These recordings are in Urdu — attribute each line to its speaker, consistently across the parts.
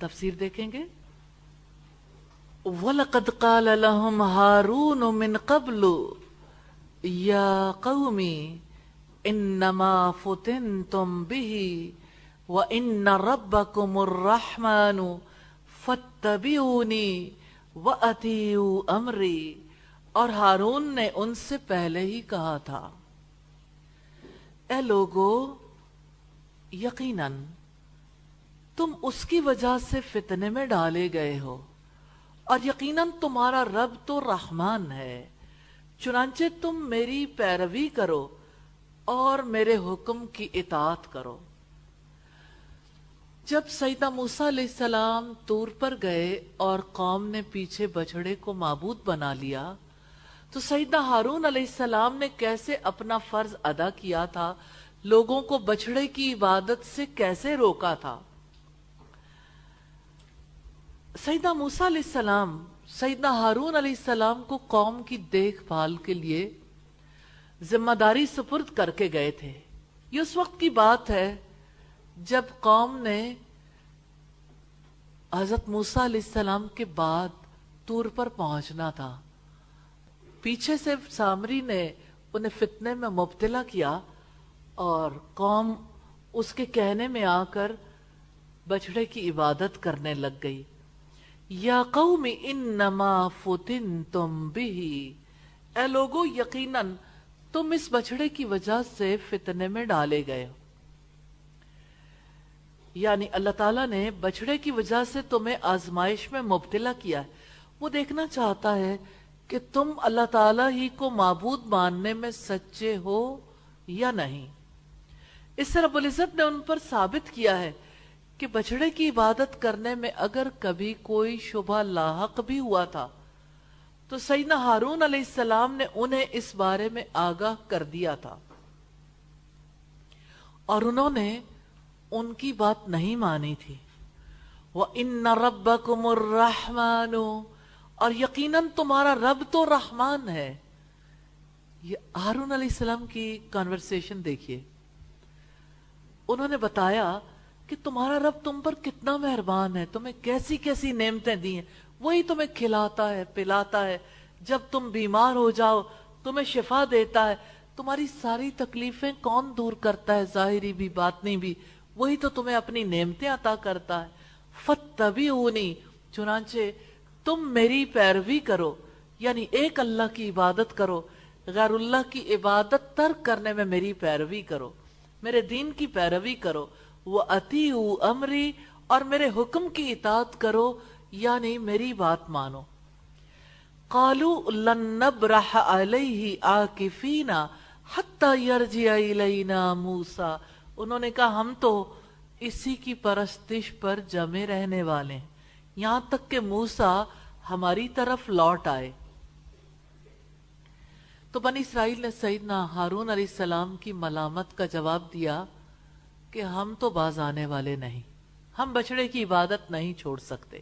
Speaker 1: تفسیر دیکھیں گے؟ وَلَقَدْ قَالَ لَهُمْ هَارُونُ مِنْ قَبْلُ، يَا قَوْمِ إِنَّمَا فُتِنْتُمْ بِهِ وَإِنَّ رَبَّكُمُ الرَّحْمَانُ فَاتَّبِعُونِي وَأَتِيُوا أَمْرِي۔ اور ہارون نے ان سے پہلے ہی کہا تھا، اے لوگو، یقیناً تم اس کی وجہ سے فتنے میں ڈالے گئے ہو۔ اور یقیناً تمہارا رب تو رحمان ہے۔ چنانچہ تم میری پیروی کرو اور میرے حکم کی اطاعت کرو۔ جب سیدہ موسیٰ علیہ السلام تور پر گئے اور قوم نے پیچھے بچڑے کو معبود بنا لیا، تو سیدہ ہارون علیہ السلام نے کیسے اپنا فرض ادا کیا تھا؟ لوگوں کو بچڑے کی عبادت سے کیسے روکا تھا؟ سیدہ موسیٰ علیہ السلام سیدہ ہارون علیہ السلام کو قوم کی دیکھ بھال کے لیے ذمہ داری سپرد کر کے گئے تھے۔ یہ اس وقت کی بات ہے جب قوم نے حضرت موسیٰ علیہ السلام کے بعد تور پر پہنچنا تھا۔ پیچھے سے سامری نے انہیں فتنے میں مبتلا کیا اور قوم اس کے کہنے میں آ کر بچڑے کی عبادت کرنے لگ گئی۔ یا قوم انما فتنتم بھی اے لوگو، یقیناً تم اس بچڑے کی وجہ سے فتنے میں ڈالے گئے۔ ہو یعنی اللہ تعالیٰ نے بچڑے کی وجہ سے تمہیں آزمائش میں مبتلا کیا۔ ہے وہ دیکھنا چاہتا ہے کہ تم اللہ تعالیٰ ہی کو معبود ماننے میں سچے ہو یا نہیں۔ اس طرح العزت نے ان پر ثابت کیا ہے کہ بچڑے کی عبادت کرنے میں اگر کبھی کوئی شبہ لاحق بھی ہوا تھا، تو سیدنا ہارون علیہ السلام نے انہیں اس بارے میں آگاہ کر دیا تھا۔ اور انہوں نے ان کی بات نہیں مانی تھی۔ وہ ان رب کمر اور یقیناً تمہارا رب تو رحمان ہے۔ یہ ہارون علیہ السلام کی کانورسیشن دیکھیے۔ انہوں نے بتایا کہ تمہارا رب تم پر کتنا مہربان ہے، تمہیں کیسی کیسی نعمتیں دی ہیں۔ وہی تمہیں کھلاتا ہے، پلاتا ہے۔ جب تم بیمار ہو جاؤ، تمہیں شفا دیتا ہے۔ تمہاری ساری تکلیفیں کون دور کرتا ہے؟ ظاہری بھی، باطنی بھی۔ وہی تو تمہیں اپنی نعمتیں عطا کرتا ہے۔ فتبعونی چنانچہ تم میری پیروی کرو یعنی ایک اللہ کی عبادت کرو۔ غیر اللہ کی عبادت ترک کرنے میں میری پیروی کرو۔ میرے دین کی پیروی کرو۔ وہ اتی امری اور میرے حکم کی اطاعت کرو یعنی میری بات مانو۔ قالو لن نبرح علیہ آکفینا حتی یرجی الینا موسیٰ۔ انہوں نے کہا، ہم تو اسی کی پرستش پر جمے رہنے والے ہیں۔ یہاں تک کہ موسیٰ ہماری طرف لوٹ آئے۔ تو بنی اسرائیل نے سیدنا ہارون علیہ السلام کی ملامت کا جواب دیا۔ کہ ہم تو باز آنے والے نہیں۔ ہم بچڑے کی عبادت نہیں چھوڑ سکتے۔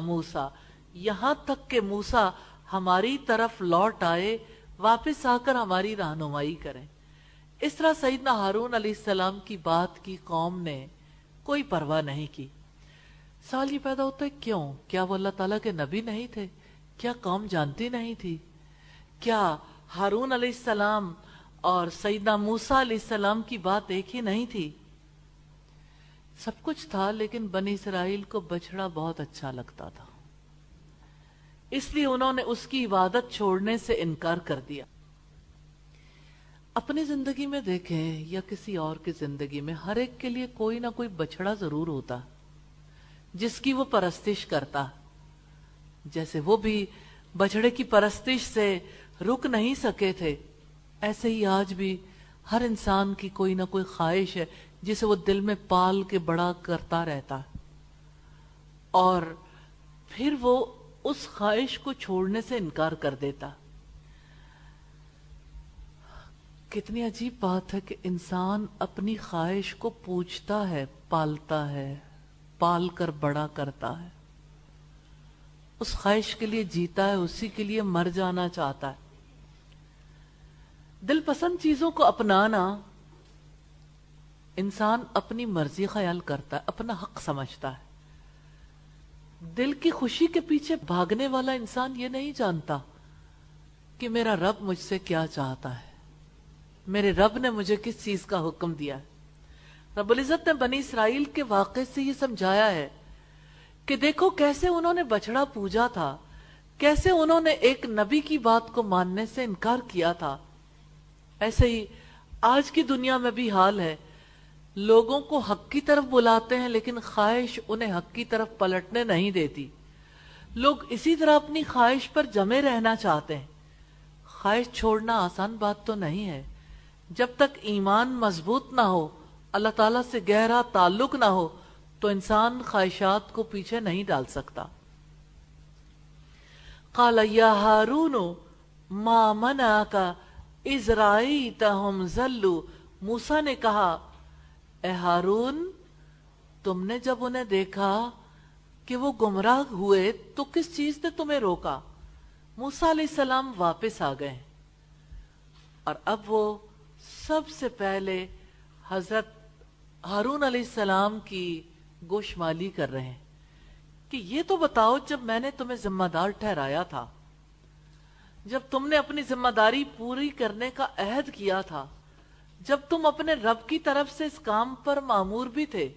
Speaker 1: موسا یہاں تک کہ موسا ہماری طرف لوٹ آئے، واپس آ کر ہماری رہنمائی کریں۔ اس طرح سیدنا ہارون علیہ السلام کی بات کی قوم نے کوئی پرواہ نہیں کی۔ سوال یہ پیدا ہوتا ہے، کیوں؟ کیا وہ اللہ تعالیٰ کے نبی نہیں تھے؟ کیا قوم جانتی نہیں تھی؟ کیا ہارون علیہ السلام اور سیدہ موسیٰ علیہ السلام کی بات ایک ہی نہیں تھی۔ سب کچھ تھا لیکن بنی اسرائیل کو بچڑا بہت اچھا لگتا تھا۔ اس لیے انہوں نے اس کی عبادت چھوڑنے سے انکار کر دیا۔ اپنی زندگی میں دیکھیں یا کسی اور کی زندگی میں، ہر ایک کے لیے کوئی نہ کوئی بچڑا ضرور ہوتا، جس کی وہ پرستش کرتا۔ جیسے وہ بھی بچڑے کی پرستش سے رک نہیں سکے تھے ایسے ہی آج بھی ہر انسان کی کوئی نہ کوئی خواہش ہے جسے وہ دل میں پال کے بڑا کرتا رہتا ہے۔ اور پھر وہ اس خواہش کو چھوڑنے سے انکار کر دیتا۔ کتنی عجیب بات ہے کہ انسان اپنی خواہش کو پوچھتا ہے، پالتا ہے، پال کر بڑا کرتا ہے۔ اس خواہش کے لیے جیتا ہے، اسی کے لیے مر جانا چاہتا ہے۔ دل پسند چیزوں کو اپنانا، انسان اپنی مرضی خیال کرتا ہے، اپنا حق سمجھتا ہے۔ دل کی خوشی کے پیچھے بھاگنے والا انسان یہ نہیں جانتا کہ میرا رب مجھ سے کیا چاہتا ہے۔ میرے رب نے مجھے کس چیز کا حکم دیا ہے۔ رب العزت نے بنی اسرائیل کے واقعے سے یہ سمجھایا ہے کہ دیکھو کیسے انہوں نے بچڑا پوجا تھا، کیسے انہوں نے ایک نبی کی بات کو ماننے سے انکار کیا تھا۔ ایسے ہی آج کی دنیا میں بھی حال ہے۔ لوگوں کو حق کی طرف بلاتے ہیں لیکن خواہش انہیں حق کی طرف پلٹنے نہیں دیتی۔ لوگ اسی طرح اپنی خواہش پر جمے رہنا چاہتے ہیں۔ خواہش چھوڑنا آسان بات تو نہیں ہے۔ جب تک ایمان مضبوط نہ ہو، اللہ تعالیٰ سے گہرا تعلق نہ ہو، تو انسان خواہشات کو پیچھے نہیں ڈال سکتا۔ قال یا ہارون، ما منا کا ازرائی تہم زلو موسا نے کہا، اے ہارون، تم نے جب انہیں دیکھا کہ وہ گمراہ ہوئے، تو کس چیز نے تمہیں روکا؟ موسا علیہ السلام واپس آ گئے۔ اور اب وہ سب سے پہلے حضرت ہارون علیہ السلام کی گوشمالی کر رہے ہیں۔ کہ یہ تو بتاؤ، جب میں نے تمہیں ذمہ دار ٹھہرایا تھا۔ جب تم نے اپنی ذمہ داری پوری کرنے کا عہد کیا تھا، جب تم اپنے رب کی طرف سے اس کام پر معمور بھی تھے،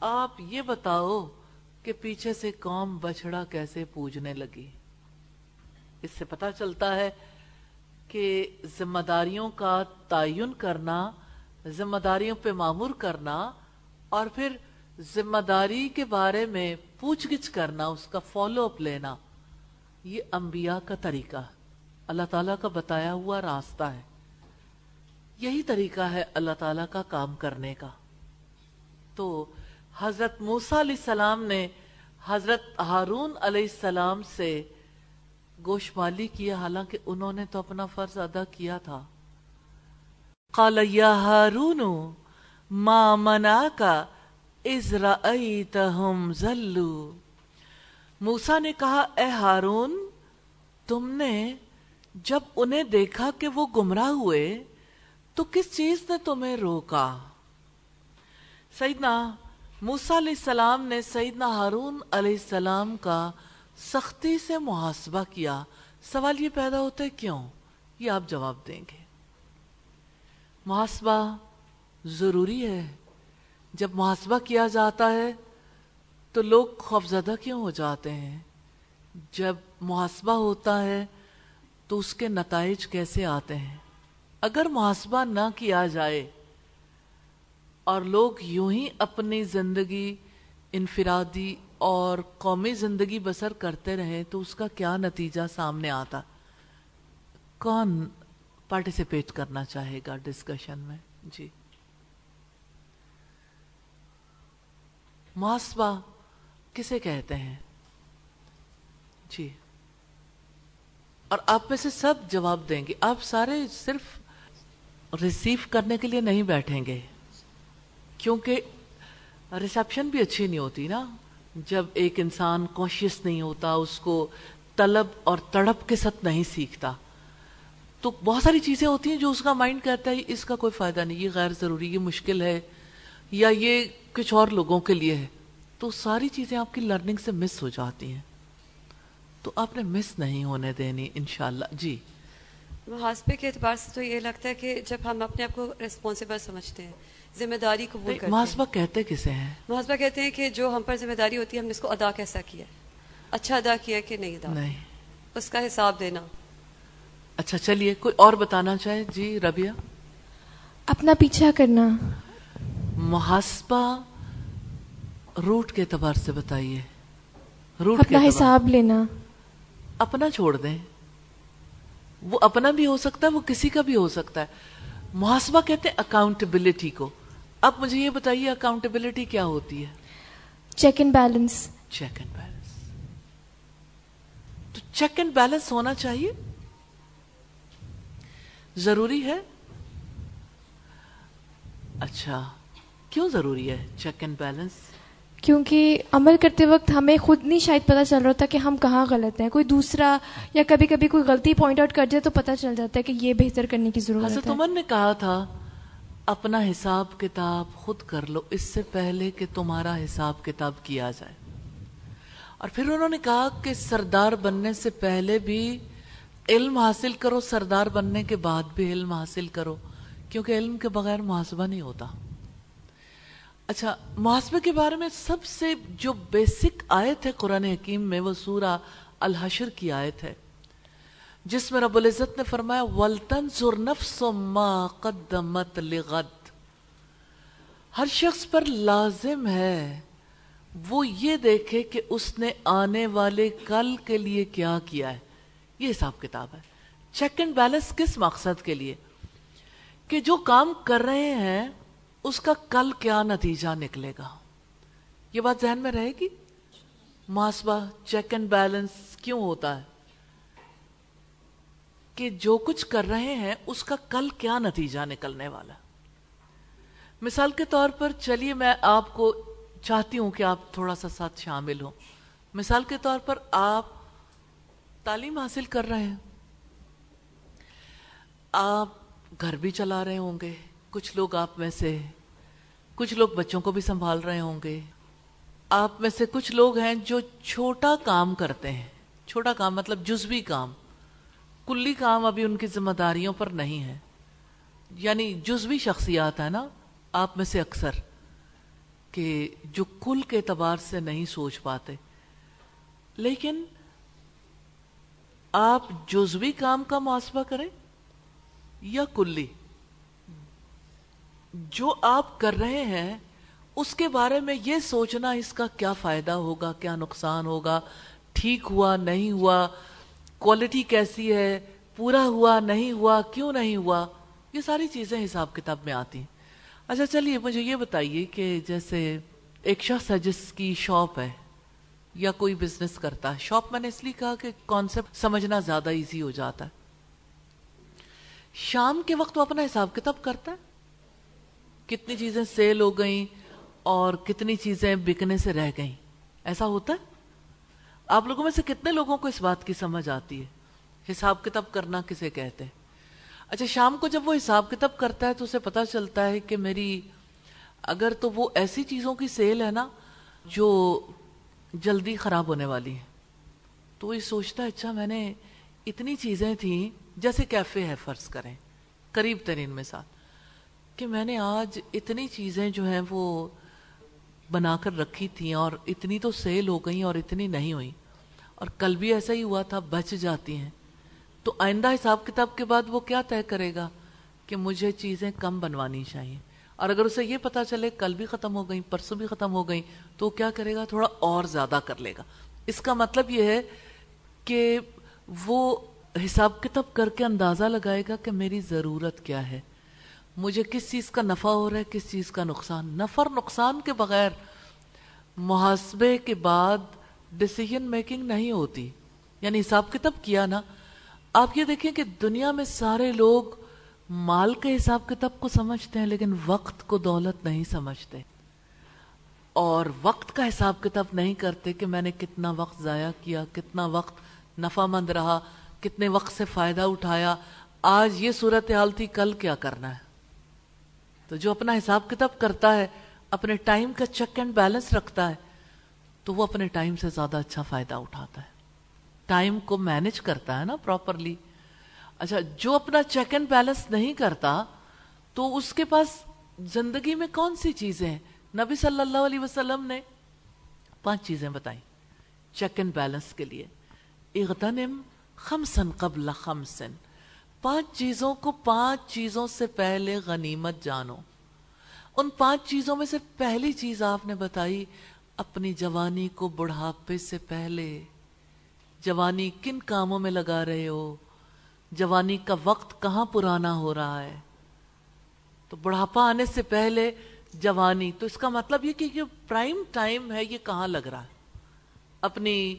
Speaker 1: آپ یہ بتاؤ کہ پیچھے سے قوم بچڑا کیسے پوجنے لگی؟ اس سے پتا چلتا ہے کہ ذمہ داریوں کا تعین کرنا، ذمہ داریوں پہ معمور کرنا اور پھر ذمہ داری کے بارے میں پوچھ گچھ کرنا، اس کا فالو اپ لینا۔ یہ انبیاء کا طریقہ اللہ تعالیٰ کا بتایا ہوا راستہ ہے۔ یہی طریقہ ہے اللہ تعالیٰ کا کام کرنے کا۔ تو حضرت موسیٰ علیہ السلام نے حضرت ہارون علیہ السلام سے گوشمالی کیا۔ حالانکہ انہوں نے تو اپنا فرض ادا کیا تھا۔ قال یا ہارون، ما مناکا از رأیتہم ذلو موسیٰ نے کہا، اے ہارون، تم نے جب انہیں دیکھا کہ وہ گمراہ ہوئے، تو کس چیز نے تمہیں روکا؟ سیدنا موسیٰ علیہ السلام نے سیدنا ہارون علیہ السلام کا سختی سے محاسبہ کیا۔ سوال یہ پیدا ہوتا ہے کیوں؟ یہ آپ جواب دیں گے۔ محاسبہ ضروری ہے۔ جب محاسبہ کیا جاتا ہے تو لوگ خوفزدہ کیوں ہو جاتے ہیں؟ جب محاسبہ ہوتا ہے تو اس کے نتائج کیسے آتے ہیں؟ اگر محاسبہ نہ کیا جائے اور لوگ یوں ہی اپنی زندگی انفرادی اور قومی زندگی بسر کرتے رہے تو اس کا کیا نتیجہ سامنے آتا؟ کون پارٹیسپیٹ کرنا چاہے گا ڈسکشن میں؟ جی۔ محاسبہ کسے کہتے ہیں؟ جی۔ اور آپ میں سے سب جواب دیں گے۔ آپ سارے صرف ریسیو کرنے کے لیے نہیں بیٹھیں گے۔ کیونکہ ریسپشن بھی اچھی نہیں ہوتی نا۔ جب ایک انسان کوشش نہیں ہوتا، اس کو طلب اور تڑپ کے ساتھ نہیں سیکھتا۔ تو بہت ساری چیزیں ہوتی ہیں جو اس کا مائنڈ کہتا ہے، اس کا کوئی فائدہ نہیں، یہ غیر ضروری، یہ مشکل ہے، یا یہ کچھ اور لوگوں کے لیے ہے۔ تو ساری چیزیں آپ کی لرننگ سے مس ہو جاتی ہیں۔ تو آپ نے مس نہیں ہونے دینی انشاءاللہ۔ جی۔
Speaker 2: محاسبے کے اعتبار سے تو یہ لگتا ہے کہ جب ہم اپنے آپ کو ریسپانسیبل سمجھتے ہیں ذمہ داری قبول کرتے ہیں۔
Speaker 1: محاسبہ کہتے کسے ہیں؟
Speaker 2: محاسبہ کہتے ہیں کہ جو ہم پر ذمہ داری ہوتی ہے ہم نے اس کو ادا کیسا کیا؟ ہے اچھا ادا کیا کہ نہیں ادا؟
Speaker 1: نہیں۔
Speaker 2: اس کا حساب دینا۔
Speaker 1: اچھا چلیے کوئی اور بتانا چاہے؟ جی ربیہ
Speaker 3: اپنا پیچھا کرنا۔
Speaker 1: محاسبہ روٹ کے اعتبار سے بتائیے۔ روٹ کے
Speaker 3: اپنا
Speaker 1: اعتبار
Speaker 3: حساب لینا۔
Speaker 1: اپنا چھوڑ دیں۔ وہ اپنا بھی ہو سکتا ہے وہ کسی کا بھی ہو سکتا ہے۔ محاسبہ کہتے ہیں اکاؤنٹیبلٹی کو۔ اب مجھے یہ بتائیے اکاؤنٹیبلٹی کیا ہوتی ہے؟
Speaker 3: Check and balance
Speaker 1: check and balance تو چیک اینڈ بیلنس ہونا چاہیے۔ ضروری ہے؟ اچھا کیوں ضروری ہے چیک اینڈ بیلنس
Speaker 3: کیونکہ عمل کرتے وقت ہمیں خود نہیں شاید پتہ چل رہا ہوتا کہ ہم کہاں غلط ہیں۔ کوئی دوسرا یا کبھی کبھی کوئی غلطی پوائنٹ آؤٹ کر جائے تو پتہ چل جاتا ہے کہ یہ بہتر کرنے کی ضرورت
Speaker 1: حضرت
Speaker 3: ہے۔
Speaker 1: عمر نے کہا تھا اپنا حساب کتاب خود کر لو اس سے پہلے کہ تمہارا حساب کتاب کیا جائے۔ اور پھر انہوں نے کہا کہ سردار بننے سے پہلے بھی علم حاصل کرو سردار بننے کے بعد بھی علم حاصل کرو کیونکہ علم کے بغیر محاسبہ نہیں ہوتا۔ اچھا محاسبے کے بارے میں سب سے جو بیسک آیت ہے قرآن حکیم میں، وہ سورہ الحشر کی آیت ہے، جس میں رب العزت نے فرمایا وَلْتَنْزُرْ نَفْسُ مَا قَدَّمَتْ لِغَدْ۔ ہر شخص پر لازم ہے وہ یہ دیکھے کہ اس نے آنے والے کل کے لیے کیا کیا ہے۔ یہ حساب کتاب ہے۔ چیک اینڈ بیلنس کس مقصد کے لیے؟ کہ جو کام کر رہے ہیں اس کا کل کیا نتیجہ نکلے گا؟ یہ بات ذہن میں رہے گی؟ محاسبہ چیک اینڈ بیلنس کیوں ہوتا ہے؟ کہ جو کچھ کر رہے ہیں، اس کا کل کیا نتیجہ نکلنے والا مثال کے طور پر چلیے، میں آپ کو چاہتی ہوں کہ آپ تھوڑا سا ساتھ شامل ہوں۔ مثال کے طور پر آپ تعلیم حاصل کر رہے ہیں۔ آپ گھر بھی چلا رہے ہوں گے۔ کچھ لوگ آپ میں سے، کچھ لوگ بچوں کو بھی سنبھال رہے ہوں گے۔ آپ میں سے کچھ لوگ ہیں جو چھوٹا کام کرتے ہیں۔ چھوٹا کام مطلب جزوی کام۔ کلی کام ابھی ان کی ذمہ داریوں پر نہیں ہے۔ یعنی جزوی شخصیات ہے نا، آپ میں سے اکثر، کہ جو کل کے اعتبار سے نہیں سوچ پاتے۔ لیکن آپ جزوی کام کا محاسبہ کریں یا کلی؟ جو آپ کر رہے ہیں، اس کے بارے میں یہ سوچنا اس کا کیا فائدہ ہوگا، کیا نقصان ہوگا؟ ٹھیک ہوا، نہیں ہوا؟ کوالٹی کیسی ہے؟ پورا ہوا، نہیں ہوا؟ کیوں نہیں ہوا؟ یہ ساری چیزیں حساب کتاب میں آتی ہیں۔ اچھا چلیے، مجھے یہ بتائیے کہ جیسے ایک شخص ہے جس کی شاپ ہے یا کوئی بزنس کرتا ہے، شاپ میں نے اس لیے کہا کہ کانسیپٹ سمجھنا زیادہ ایزی ہو جاتا ہے۔ شام کے وقت وہ اپنا حساب کتاب کرتا ہے۔ کتنی چیزیں سیل ہو گئیں اور کتنی چیزیں بکنے سے رہ گئیں۔ ایسا ہوتا ہے؟ آپ لوگوں میں سے کتنے لوگوں کو اس بات کی سمجھ آتی ہے؟ حساب کتاب کرنا کسے کہتے ہیں؟ اچھا شام کو جب وہ حساب کتاب کرتا ہے تو اسے پتا چلتا ہے کہ میری، اگر تو وہ ایسی چیزوں کی سیل ہے نا جو جلدی خراب ہونے والی ہے تو یہ سوچتا ہے اچھا میں نے اتنی چیزیں تھیں، جیسے کیفے ہے، فرض کریں، قریب ترین میں ساتھ کہ میں نے آج اتنی چیزیں جو ہیں وہ بنا کر رکھی تھیں اور اتنی تو سیل ہو گئیں اور اتنی نہیں ہوئی اور کل بھی ایسا ہی ہوا تھا، بچ جاتی ہیں۔ تو آئندہ حساب کتاب کے بعد وہ کیا طے کرے گا کہ مجھے چیزیں کم بنوانی چاہیے۔ اور اگر اسے یہ پتا چلے کل بھی ختم ہو گئیں، پرسوں بھی ختم ہو گئیں، تو کیا کرے گا؟ تھوڑا اور زیادہ کر لے گا۔ اس کا مطلب یہ ہے کہ وہ حساب کتاب کر کے اندازہ لگائے گا کہ میری ضرورت کیا ہے۔ مجھے کس چیز کا نفع ہو رہا ہے، کس چیز کا نقصان؟ نفر نقصان کے بغیر محاسبے کے بعد ڈسیزن میکنگ نہیں ہوتی۔ یعنی حساب کتاب کیا نا؟ آپ یہ دیکھیں کہ دنیا میں سارے لوگ مال کے حساب کتاب کو سمجھتے ہیں، لیکن وقت کو دولت نہیں سمجھتے۔ اور وقت کا حساب کتاب نہیں کرتے کہ میں نے کتنا وقت ضائع کیا، کتنا وقت نفع مند رہا، کتنے وقت سے فائدہ اٹھایا۔ آج یہ صورتحال تھی، کل کیا کرنا ہے؟ تو جو اپنا حساب کتاب کرتا ہے، اپنے ٹائم کا چیک اینڈ بیلنس رکھتا ہے، تو وہ اپنے ٹائم سے زیادہ اچھا فائدہ اٹھاتا ہے۔ ٹائم کو مینج کرتا ہے نا پراپرلی۔ اچھا جو اپنا چیک اینڈ بیلنس نہیں کرتا، تو اس کے پاس زندگی میں کون سی چیزیں ہیں؟ نبی صلی اللہ علیہ وسلم نے پانچ چیزیں بتائیں چیک اینڈ بیلنس کے لیے۔ اغتنم خمسن قبل خمسن پانچ چیزوں کو پانچ چیزوں سے پہلے غنیمت جانو۔ ان پانچ چیزوں میں سے پہلی چیز آپ نے بتائی، اپنی جوانی کو بڑھاپے سے پہلے۔ جوانی کن کاموں میں لگا رہے ہو؟ جوانی کا وقت کہاں پرانا ہو رہا ہے؟ تو بڑھاپا آنے سے پہلے جوانی، تو اس کا مطلب یہ کہ پرائم ٹائم ہے، یہ کہاں لگ رہا ہے؟ اپنی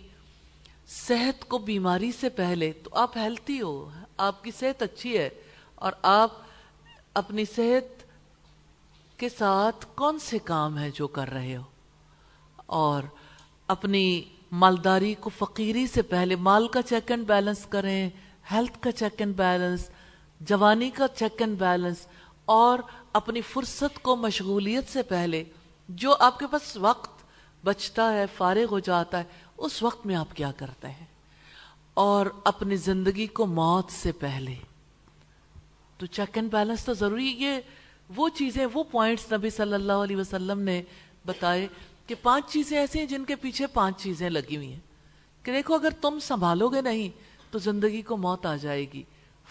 Speaker 1: صحت کو بیماری سے پہلے، تو آپ ہیلتھی ہو آپ کی صحت اچھی ہے اور آپ اپنی صحت کے ساتھ کون سے کام ہے جو کر رہے ہو؟ اور اپنی مالداری کو فقیری سے پہلے مال کا چیک اینڈ بیلنس کریں ہیلتھ کا چیک اینڈ بیلنس جوانی کا چیک اینڈ بیلنس اور اپنی فرصت کو مشغولیت سے پہلے جو آپ کے پاس وقت بچتا ہے، فارغ ہو جاتا ہے، اس وقت میں آپ کیا کرتے ہیں؟ اور اپنی زندگی کو موت سے پہلے۔ تو چیک اینڈ بیلنس تو ضروری یہ وہ چیزیں، وہ پوائنٹس نبی صلی اللہ علیہ وسلم نے بتائے کہ پانچ چیزیں ایسی ہیں جن کے پیچھے پانچ چیزیں لگی ہوئی ہیں۔ کہ دیکھو، اگر تم سنبھالو گے نہیں تو زندگی کو موت آ جائے گی،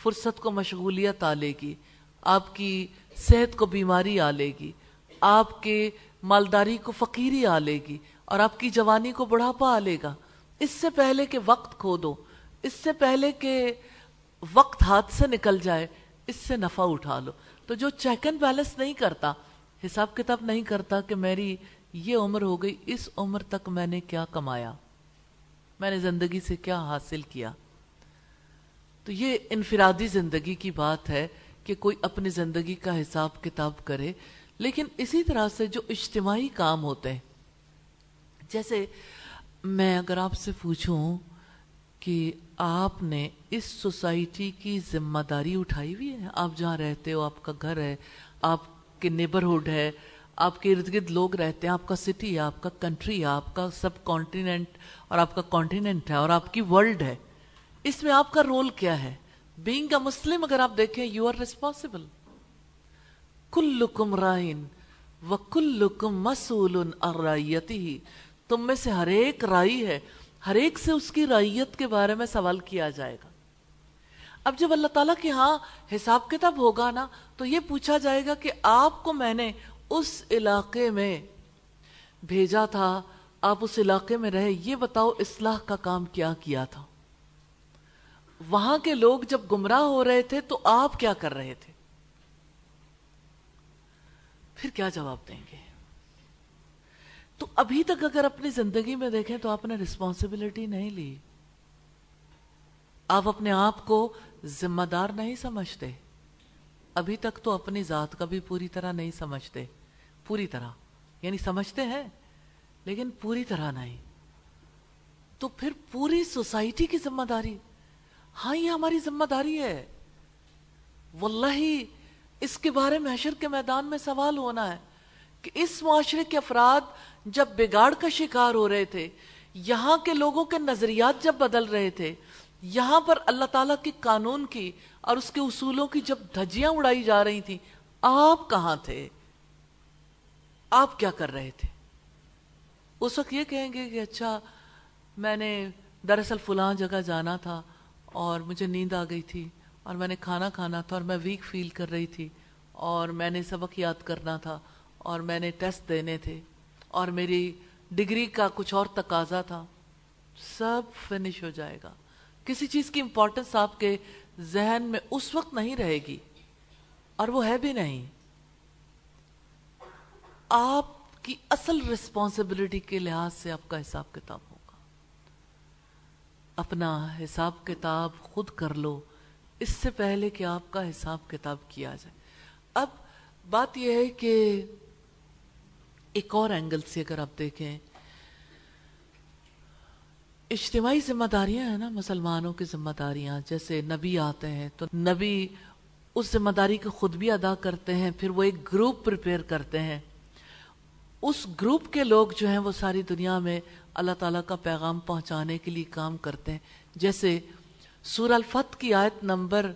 Speaker 1: فرصت کو مشغولیت آ لے گی، آپ کی صحت کو بیماری آ لے گی، آپ کے مالداری کو فقیری آ لے گی اور آپ کی جوانی کو بڑھاپا آ لے گا۔ اس سے پہلے کہ وقت کھو دو اس سے پہلے کہ وقت ہاتھ سے نکل جائے، اس سے نفع اٹھا لو۔ تو جو چیک اینڈ بیلنس نہیں کرتا، حساب کتاب نہیں کرتا کہ میری یہ عمر ہو گئی، اس عمر تک میں نے کیا کمایا؟ میں نے زندگی سے کیا حاصل کیا؟ تو یہ انفرادی زندگی کی بات ہے کہ کوئی اپنی زندگی کا حساب کتاب کرے۔ لیکن اسی طرح سے جو اجتماعی کام ہوتے ہیں، جیسے میں اگر آپ سے پوچھوں کہ آپ نے اس سوسائٹی کی ذمہ داری اٹھائی ہوئی ہے؟ آپ جہاں رہتے ہو، آپ کا گھر ہے، آپ کے نیبرہڈ ہے، آپ کے ارد گرد لوگ رہتے ہیں، آپ کا سٹی ہے، آپ کا کنٹری ہے، آپ کا سب کانٹیننٹ اور آپ کا کانٹیننٹ ہے اور آپ کی ورلڈ ہے۔ اس میں آپ کا رول کیا ہے؟ بینگ اے مسلم اگر آپ دیکھیں یو آر ریسپانسبل کلکم رائن و کلکم مسول ارائیتی تم میں سے ہر ایک رائی ہے۔ ہر ایک سے اس کی رائیت کے بارے میں سوال کیا جائے گا۔ اب جب اللہ تعالیٰ کی ہاں حساب کتاب ہوگا نا، تو یہ پوچھا جائے گا کہ آپ کو میں نے اس علاقے میں بھیجا تھا، آپ اس علاقے میں رہے، یہ بتاؤ اصلاح کا کام کیا کیا تھا۔ وہاں کے لوگ جب گمراہ ہو رہے تھے، تو آپ کیا کر رہے تھے؟ پھر کیا جواب دیں گے؟ تو ابھی تک اگر اپنی زندگی میں دیکھیں تو آپ نے رسپانسبلٹی نہیں لی۔ آپ اپنے آپ کو ذمہ دار نہیں سمجھتے۔ ابھی تک تو اپنی ذات کا بھی پوری طرح نہیں سمجھتے۔ پوری طرح۔ یعنی سمجھتے ہیں، لیکن پوری طرح نہیں۔ تو پھر پوری سوسائٹی کی ذمہ داری۔ ہاں یہ ہماری ذمہ داری ہے۔ واللہ اس کے بارے میں حشر کے میدان میں سوال ہونا ہے۔ کہ اس معاشرے کے افراد جب بگاڑ کا شکار ہو رہے تھے، یہاں کے لوگوں کے نظریات جب بدل رہے تھے، یہاں پر اللہ تعالیٰ کی قانون کی اور اس کے اصولوں کی جب دھجیاں اڑائی جا رہی تھی آپ کہاں تھے؟ آپ کیا کر رہے تھے؟ اس وقت یہ کہیں گے کہ اچھا میں نے دراصل فلاں جگہ جانا تھا اور مجھے نیند آ گئی تھی اور میں نے کھانا کھانا تھا اور میں ویک فیل کر رہی تھی اور میں نے سبق یاد کرنا تھا۔ اور میں نے ٹیسٹ دینے تھے اور میری ڈگری کا کچھ اور تقاضا تھا، سب فنش ہو جائے گا۔ کسی چیز کی امپورٹنس آپ کے ذہن میں اس وقت نہیں رہے گی، اور وہ ہے بھی نہیں۔ آپ کی اصل رسپانسبلٹی کے لحاظ سے آپ کا حساب کتاب ہوگا۔ اپنا حساب کتاب خود کر لو، اس سے پہلے کہ آپ کا حساب کتاب کیا جائے۔ اب بات یہ ہے کہ ایک اور اینگل سے اگر آپ دیکھیں۔ اجتماعی ذمہ داریاں ہیں نا، مسلمانوں کی ذمہ داریاں۔ جیسے نبی آتے ہیں تو نبی اس ذمہ داری کو خود بھی ادا کرتے ہیں، پھر وہ ایک گروپ پریپیئر کرتے ہیں۔ اس گروپ کے لوگ جو ہیں وہ ساری دنیا میں اللہ تعالیٰ کا پیغام پہنچانے کے لیے کام کرتے ہیں۔ جیسے سورہ الفت کی آیت نمبر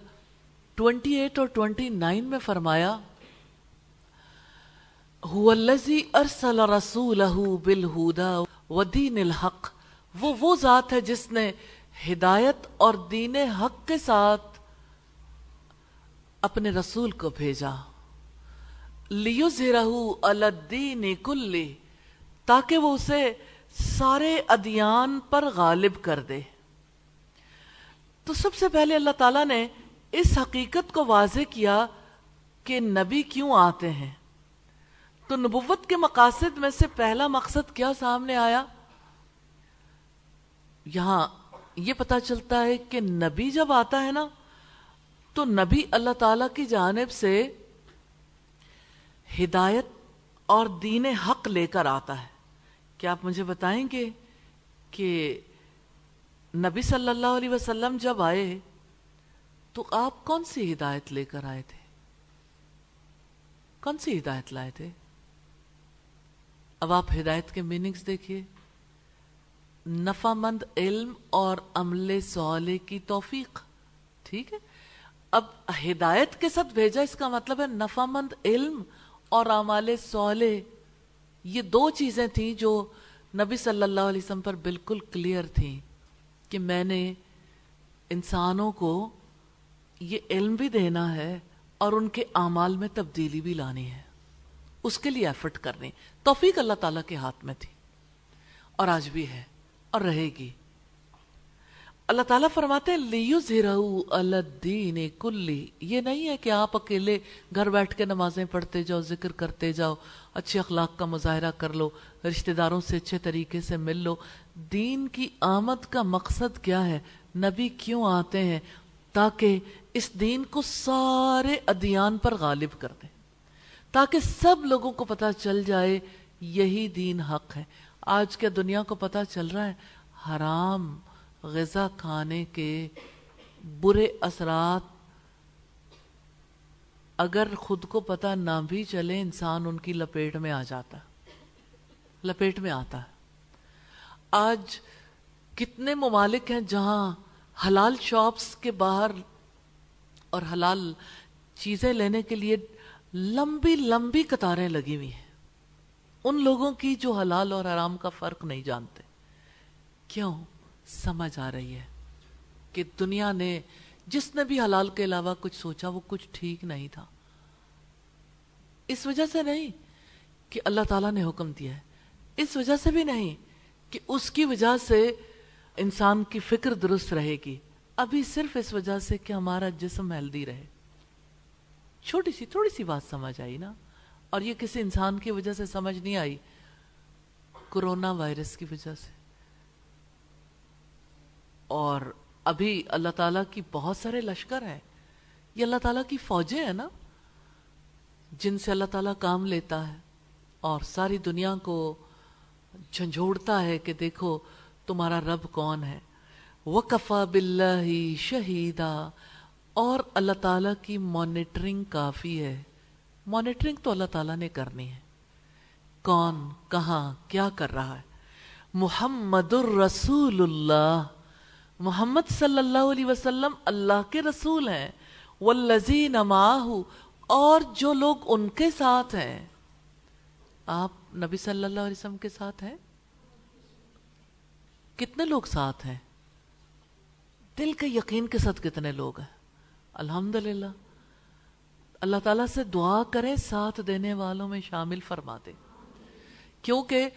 Speaker 1: 28 اور 29 میں فرمایا هو الذي ارسل رسوله بالهدى ودين الحق. وہ وہ ذات ہے جس نے ہدایت اور دین حق کے ساتھ اپنے رسول کو بھیجا. لیظہرہ علی الدین کلی تاکہ وہ اسے سارے ادیان پر غالب کر دے. تو سب سے پہلے اللہ تعالیٰ نے اس حقیقت کو واضح کیا کہ نبی کیوں آتے ہیں؟ تو نبوت کے مقاصد میں سے پہلا مقصد کیا سامنے آیا؟ یہاں یہ پتا چلتا ہے کہ نبی جب آتا ہے نا، تو نبی اللہ تعالی کی جانب سے ہدایت اور دین حق لے کر آتا ہے۔ کیا آپ مجھے بتائیں گے کہ نبی صلی اللہ علیہ وسلم جب آئے، تو آپ کون سی ہدایت لے کر آئے تھے؟ کون سی ہدایت لائے تھے؟ اب آپ ہدایت کے میننگز دیکھیے۔ نفع مند علم اور عمل سوالے کی توفیق، ٹھیک ہے؟ اب ہدایت کے ساتھ بھیجا، اس کا مطلب ہے نفع مند علم اور عمال سوالے یہ دو چیزیں تھیں جو نبی صلی اللہ علیہ وسلم پر بالکل کلیئر تھیں کہ میں نے انسانوں کو یہ علم بھی دینا ہے اور ان کے اعمال میں تبدیلی بھی لانی ہے۔ اس کے لیے ایفرٹ کرنی۔ توفیق اللہ تعالیٰ کے ہاتھ میں تھی اور آج بھی ہے اور رہے گی۔ اللہ تعالیٰ فرماتے الدین کلی۔ یہ نہیں ہے کہ آپ اکیلے گھر بیٹھ کے نمازیں پڑھتے جاؤ، ذکر کرتے جاؤ، اچھے اخلاق کا مظاہرہ کر لو، رشتہ داروں سے اچھے طریقے سے مل لو۔ دین کی آمد کا مقصد کیا ہے؟ نبی کیوں آتے ہیں؟ تاکہ اس دین کو سارے ادیان پر غالب کر دیں۔ تاکہ سب لوگوں کو پتا چل جائے یہی دین حق ہے۔ آج کے دنیا کو پتا چل رہا ہے؟ حرام غذا کھانے کے برے اثرات اگر خود کو پتا نہ بھی چلے، انسان ان کی لپیٹ میں آ جاتا لپیٹ میں آتا ہے۔ آج کتنے ممالک ہیں جہاں حلال شاپس کے باہر اور حلال چیزیں لینے کے لیے لمبی لمبی قطاریں لگی ہوئی ہیں۔ ان لوگوں کی جو حلال اور حرام کا فرق نہیں جانتے۔ کیوں؟ سمجھ آ رہی ہے کہ دنیا نے جس نے بھی حلال کے علاوہ کچھ سوچا، وہ کچھ ٹھیک نہیں تھا۔ اس وجہ سے نہیں کہ اللہ تعالیٰ نے حکم دیا ہے۔ اس وجہ سے بھی نہیں کہ اس کی وجہ سے انسان کی فکر درست رہے گی۔ ابھی صرف اس وجہ سے کہ ہمارا جسم ہیلدی رہے۔ چھوٹی سی، تھوڑی سی بات سمجھ آئی نا۔ اور یہ کسی انسان کی وجہ سے سمجھ نہیں آئی۔ کرونا وائرس کی وجہ سے۔ اور ابھی اللہ تعالیٰ کی بہت سارے لشکر ہیں۔ یہ اللہ تعالیٰ کی فوجیں ہیں نا۔ جن سے اللہ تعالیٰ کام لیتا ہے۔ اور ساری دنیا کو جھنجھوڑتا ہے کہ دیکھو تمہارا رب کون ہے۔ وکفا بلّہ شہیدہ اور اللہ تعالیٰ کی مانیٹرنگ کافی ہے۔ مانیٹرنگ تو اللہ تعالیٰ نے کرنی ہے۔ کون، کہاں، کیا کر رہا ہے؟ محمد الرسول اللہ محمد صلی اللہ علیہ وسلم اللہ کے رسول ہیں۔ والذین معاہو اور جو لوگ ان کے ساتھ ہیں۔ آپ نبی صلی اللہ علیہ وسلم کے ساتھ ہیں؟ کتنے لوگ ساتھ ہیں؟ دل کے یقین کے ساتھ کتنے لوگ ہیں؟ الحمد للہ اللہ تعالیٰ سے دعا کریں، ساتھ دینے والوں میں شامل فرما دے کیونکہ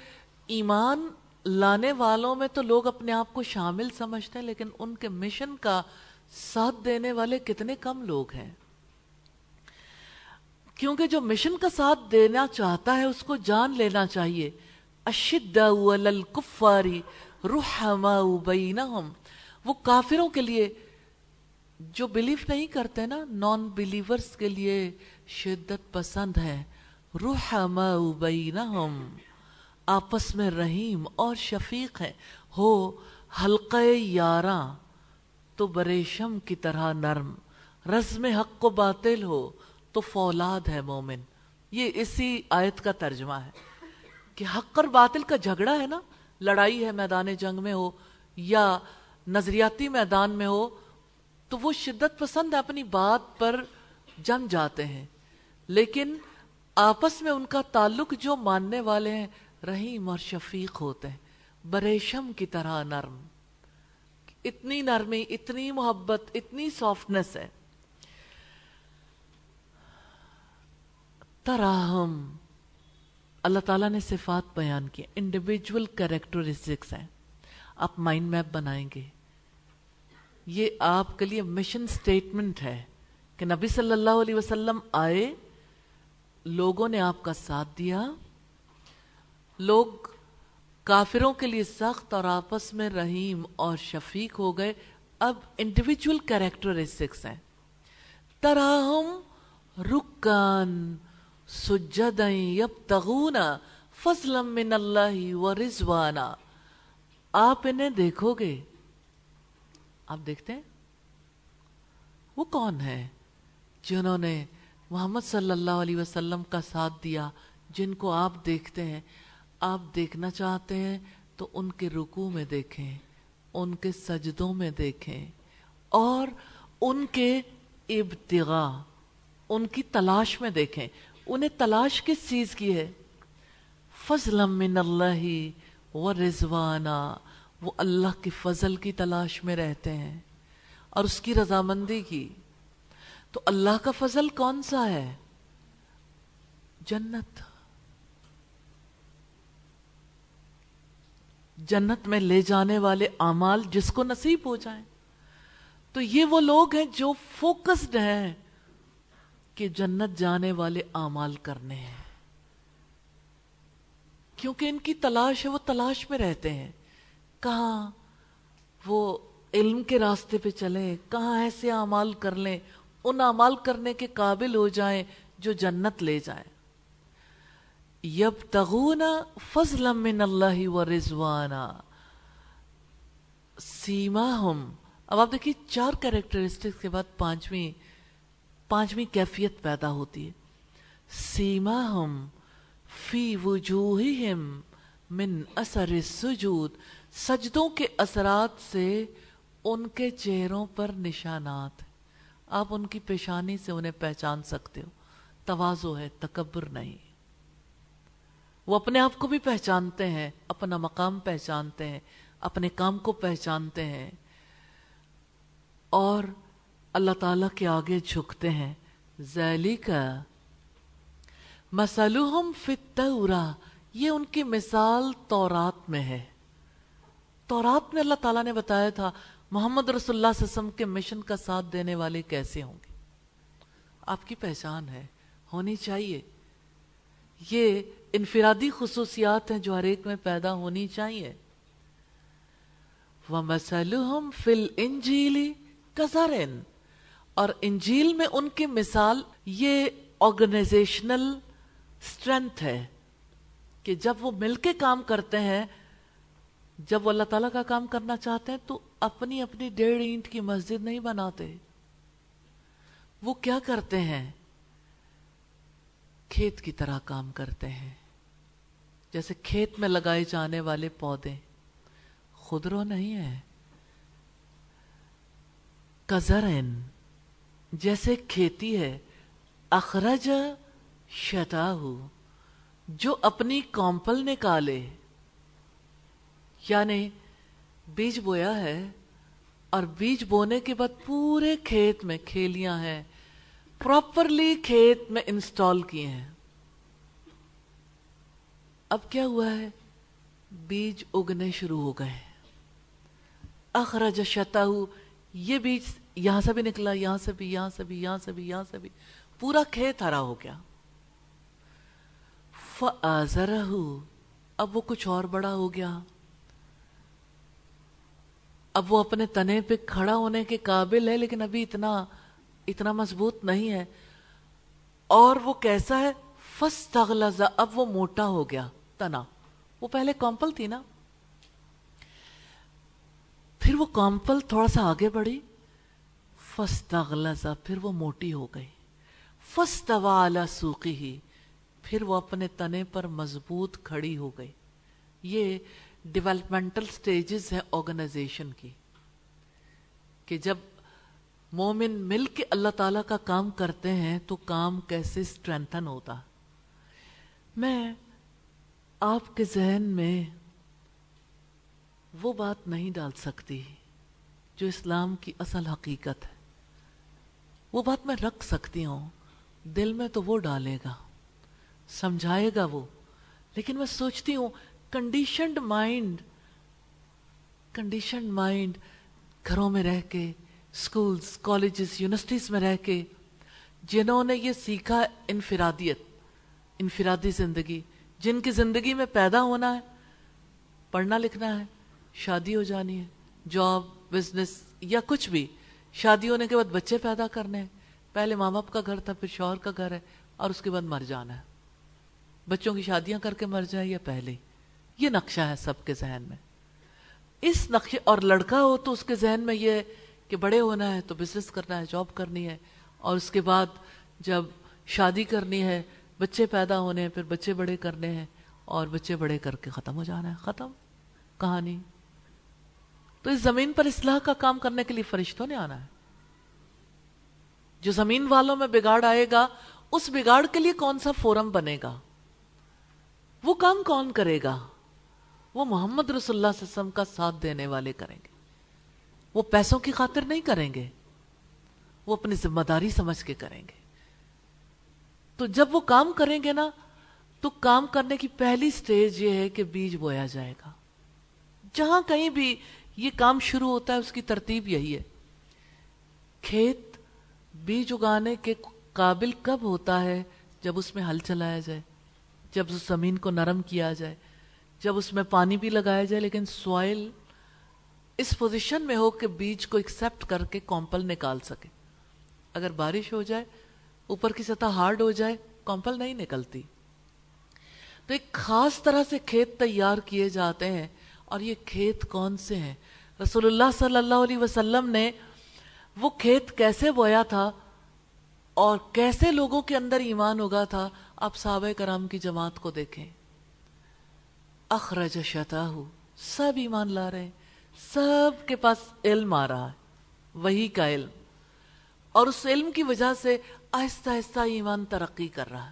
Speaker 1: ایمان لانے والوں میں تو لوگ اپنے آپ کو شامل سمجھتے ہیں، لیکن ان کے مشن کا ساتھ دینے والے کتنے کم لوگ ہیں۔ کیونکہ جو مشن کا ساتھ دینا چاہتا ہے، اس کو جان لینا چاہیے۔ الکفاری رحماء بینہم۔ وہ کافروں کے لیے جو بلیف نہیں کرتے نا نان بلیورز کے لیے شدت پسند ہے. رحماء بینہم آپس میں رحیم اور شفیق ہے ہو، حلقہ یاراں تو بریشم کی طرح نرم. رزم حق و باطل ہو، تو فولاد ہے مومن. یہ اسی آیت کا ترجمہ ہے. کہ حق اور باطل کا جھگڑا ہے نا. لڑائی ہے میدان جنگ میں ہو، یا نظریاتی میدان میں ہو تو وہ شدت پسند اپنی بات پر جم جاتے ہیں۔ لیکن آپس میں ان کا تعلق جو ماننے والے ہیں، رحیم اور شفیق ہوتے ہیں۔ بریشم کی طرح نرم۔ اتنی نرمی، اتنی محبت، اتنی سافٹنس ہے۔ تراہم۔ اللہ تعالیٰ نے صفات بیان کی انڈیویجول کریکٹرسٹکس ہیں۔ آپ مائنڈ میپ بنائیں گے۔ یہ آپ کے لیے مشن سٹیٹمنٹ ہے کہ نبی صلی اللہ علیہ وسلم آئے، لوگوں نے آپ کا ساتھ دیا، لوگ کافروں کے لیے سخت اور آپس میں رحیم اور شفیق ہو گئے۔ اب انڈیویجول کریکٹرسٹکس ہیں۔ تراہم رکان سجدیں یبتغون، فضلا من اللہ و رضوانا۔ آپ انہیں دیکھو گے۔ آپ دیکھتے ہیں؟ وہ کون ہے جنہوں نے محمد صلی اللہ علیہ وسلم کا ساتھ دیا، جن کو آپ دیکھتے ہیں؟ آپ دیکھنا چاہتے ہیں تو ان کے رکوع میں دیکھیں، ان کے سجدوں میں دیکھیں، اور ان کے ابتغاء، ان کی تلاش میں دیکھیں۔ انہیں تلاش کس چیز کی ہے؟ فضل من اللہ و رضوانہ وہ اللہ کی فضل کی تلاش میں رہتے ہیں اور اس کی رضامندی کی۔ تو اللہ کا فضل کون سا ہے؟ جنت۔ جنت میں لے جانے والے اعمال جس کو نصیب ہو جائیں۔ تو یہ وہ لوگ ہیں جو فوکسڈ ہیں کہ جنت جانے والے اعمال کرنے ہیں۔ کیونکہ ان کی تلاش ہے، وہ تلاش میں رہتے ہیں۔ کہاں وہ علم کے راستے پہ چلیں، کہاں ایسے اعمال کر لیں، ان اعمال کرنے کے قابل ہو جائیں جو جنت لے جائیں۔ یب تغون فضل من اللہ و رضوانا۔ سیما ہم اب آپ دیکھیے، چار کیریکٹرسٹکس کے بعد پانچویں پانچویں کیفیت پیدا ہوتی ہے۔ سیما ہم فی وجوہہم من اثر سجود سجدوں کے اثرات سے ان کے چہروں پر نشانات آپ ان کی پیشانی سے انہیں پہچان سکتے ہو۔ توازو ہے، تکبر نہیں۔ وہ اپنے آپ کو بھی پہچانتے ہیں، اپنا مقام پہچانتے ہیں، اپنے کام کو پہچانتے ہیں۔ اور اللہ تعالی کے آگے جھکتے ہیں۔ ذیلی کا مسلوہم فتورا یہ ان کی مثال تورات میں ہے۔ تورات میں اللہ تعالیٰ نے بتایا تھا، محمد رسول اللہ صلی اللہ علیہ وسلم کے مشن کا ساتھ دینے والے کیسے ہوں گے؟ آپ کی پہچان ہے، ہونی چاہیے۔ یہ انفرادی خصوصیات ہیں جو ہر ایک میں پیدا ہونی چاہیے۔ وَمَسَلُهُمْ فِي الْإِنجِيلِ كَزَرٍ۔ اور انجیل میں ان کی مثال یہ آرگنائزیشنل سٹرینتھ ہے کہ جب وہ مل کے کام کرتے ہیں جب وہ اللہ تعالیٰ کا کام کرنا چاہتے ہیں تو اپنی اپنی ڈیڑھ اینٹ کی مسجد نہیں بناتے۔ وہ کیا کرتے ہیں؟ کھیت کی طرح کام کرتے ہیں۔ جیسے کھیت میں لگائے جانے والے پودے۔ خدرو نہیں ہے۔ کزرن جیسے کھیتی ہے۔ اخرج شتاہو۔ جو اپنی کامپل نکالے۔ یعنی بیج بویا ہے اور بیج بونے کے بعد پورے کھیت میں کھیلیاں ہیں پراپرلی کھیت میں انسٹال کیے ہیں۔ اب کیا ہوا ہے؟ بیج اگنے شروع ہو گئے۔ اخرج شتا یہ بیج یہاں سے بھی نکلا، یہاں سے بھی، یہاں سے بھی، یہاں سے بھی، یہاں سے بھی۔ پورا کھیت ہرا ہو گیا۔ اب وہ کچھ اور بڑا ہو گیا۔ اب وہ اپنے تنے پہ کھڑا ہونے کے قابل ہے، لیکن ابھی اتنا اتنا مضبوط نہیں ہے۔ اور وہ کیسا ہے؟ فس اب وہ موٹا ہو گیا، تنا۔ وہ پہلے کامپل تھی نا؟ پھر وہ کامپل تھوڑا سا آگے بڑھی۔ فس پھر وہ موٹی ہو گئی۔ فس سوقی ہی پھر وہ اپنے تنے پر مضبوط کھڑی ہو گئی۔ یہ ڈیولپمنٹل سٹیجز ہیں آرگنائزیشن کی، کہ جب مومن مل کے اللہ تعالیٰ کا کام کرتے ہیں تو کام کیسے سٹرینتھن ہوتا۔ میں آپ کے ذہن میں وہ بات نہیں ڈال سکتی جو اسلام کی اصل حقیقت ہے۔ وہ بات میں رکھ سکتی ہوں، دل میں تو وہ ڈالے گا، سمجھائے گا وہ، لیکن میں سوچتی ہوں کنڈیشنڈ مائنڈ کنڈیشنڈ مائنڈ گھروں میں رہ کے اسکولس کالجز یونیورسٹیز میں رہ کے، جنہوں نے یہ سیکھا انفرادیت، انفرادی زندگی، جن کی زندگی میں پیدا ہونا ہے، پڑھنا لکھنا ہے، شادی ہو جانی ہے جاب بزنس یا کچھ بھی، شادی ہونے کے بعد بچے پیدا کرنے ہیں، پہلے ماں باپ کا گھر تھا، پھر شوہر کا گھر ہے، اور اس کے بعد مر جانا ہے۔ بچوں کی شادیاں کر کے مر جائے یا پہلے یہ نقشہ ہے سب کے ذہن میں۔ اس نقشے، اور لڑکا ہو تو اس کے ذہن میں یہ کہ بڑے ہونا ہے تو بزنس کرنا ہے جاب کرنی ہے۔ اور اس کے بعد جب شادی کرنی ہے، بچے پیدا ہونے ہیں، پھر بچے بڑے کرنے ہیں، اور بچے بڑے کر کے ختم ہو جانا ہے۔ ختم۔ کہانی۔ تو اس زمین پر اصلاح کا کام کرنے کے لیے فرشتوں نے آنا ہے۔ جو زمین والوں میں بگاڑ آئے گا، اس بگاڑ کے لیے کون سا فورم بنے گا؟ وہ کام کون کرے گا؟ وہ محمد رسول اللہ صلی اللہ علیہ وسلم کا ساتھ دینے والے کریں گے۔ وہ پیسوں کی خاطر نہیں کریں گے۔ وہ اپنی ذمہ داری سمجھ کے کریں گے۔ تو جب وہ کام کریں گے نا، تو کام کرنے کی پہلی سٹیج یہ ہے کہ بیج بویا جائے گا۔ جہاں کہیں بھی یہ کام شروع ہوتا ہے، اس کی ترتیب یہی ہے۔ کھیت بیج اگانے کے قابل کب ہوتا ہے؟ جب اس میں ہل چلایا جائے۔ جب اس زمین کو نرم کیا جائے۔ جب اس میں پانی بھی لگایا جائے، لیکن سوائل اس پوزیشن میں ہو کہ بیج کو ایکسپٹ کر کے کمپل نکال سکے۔ اگر بارش ہو جائے، اوپر کی سطح ہارڈ ہو جائے کمپل نہیں نکلتی۔ تو ایک خاص طرح سے کھیت تیار کیے جاتے ہیں، اور یہ کھیت کون سے ہیں؟ رسول اللہ صلی اللہ علیہ وسلم نے وہ کھیت کیسے بویا تھا اور کیسے لوگوں کے اندر ایمان ہوگا تھا، آپ صحابہ کرام کی جماعت کو دیکھیں۔ اخرج شتاہ سب ایمان لا رہے ہیں، سب کے پاس علم آ رہا ہے، وہی کا علم۔ اور اس علم کی وجہ سے آہستہ آہستہ ایمان ترقی کر رہا ہے۔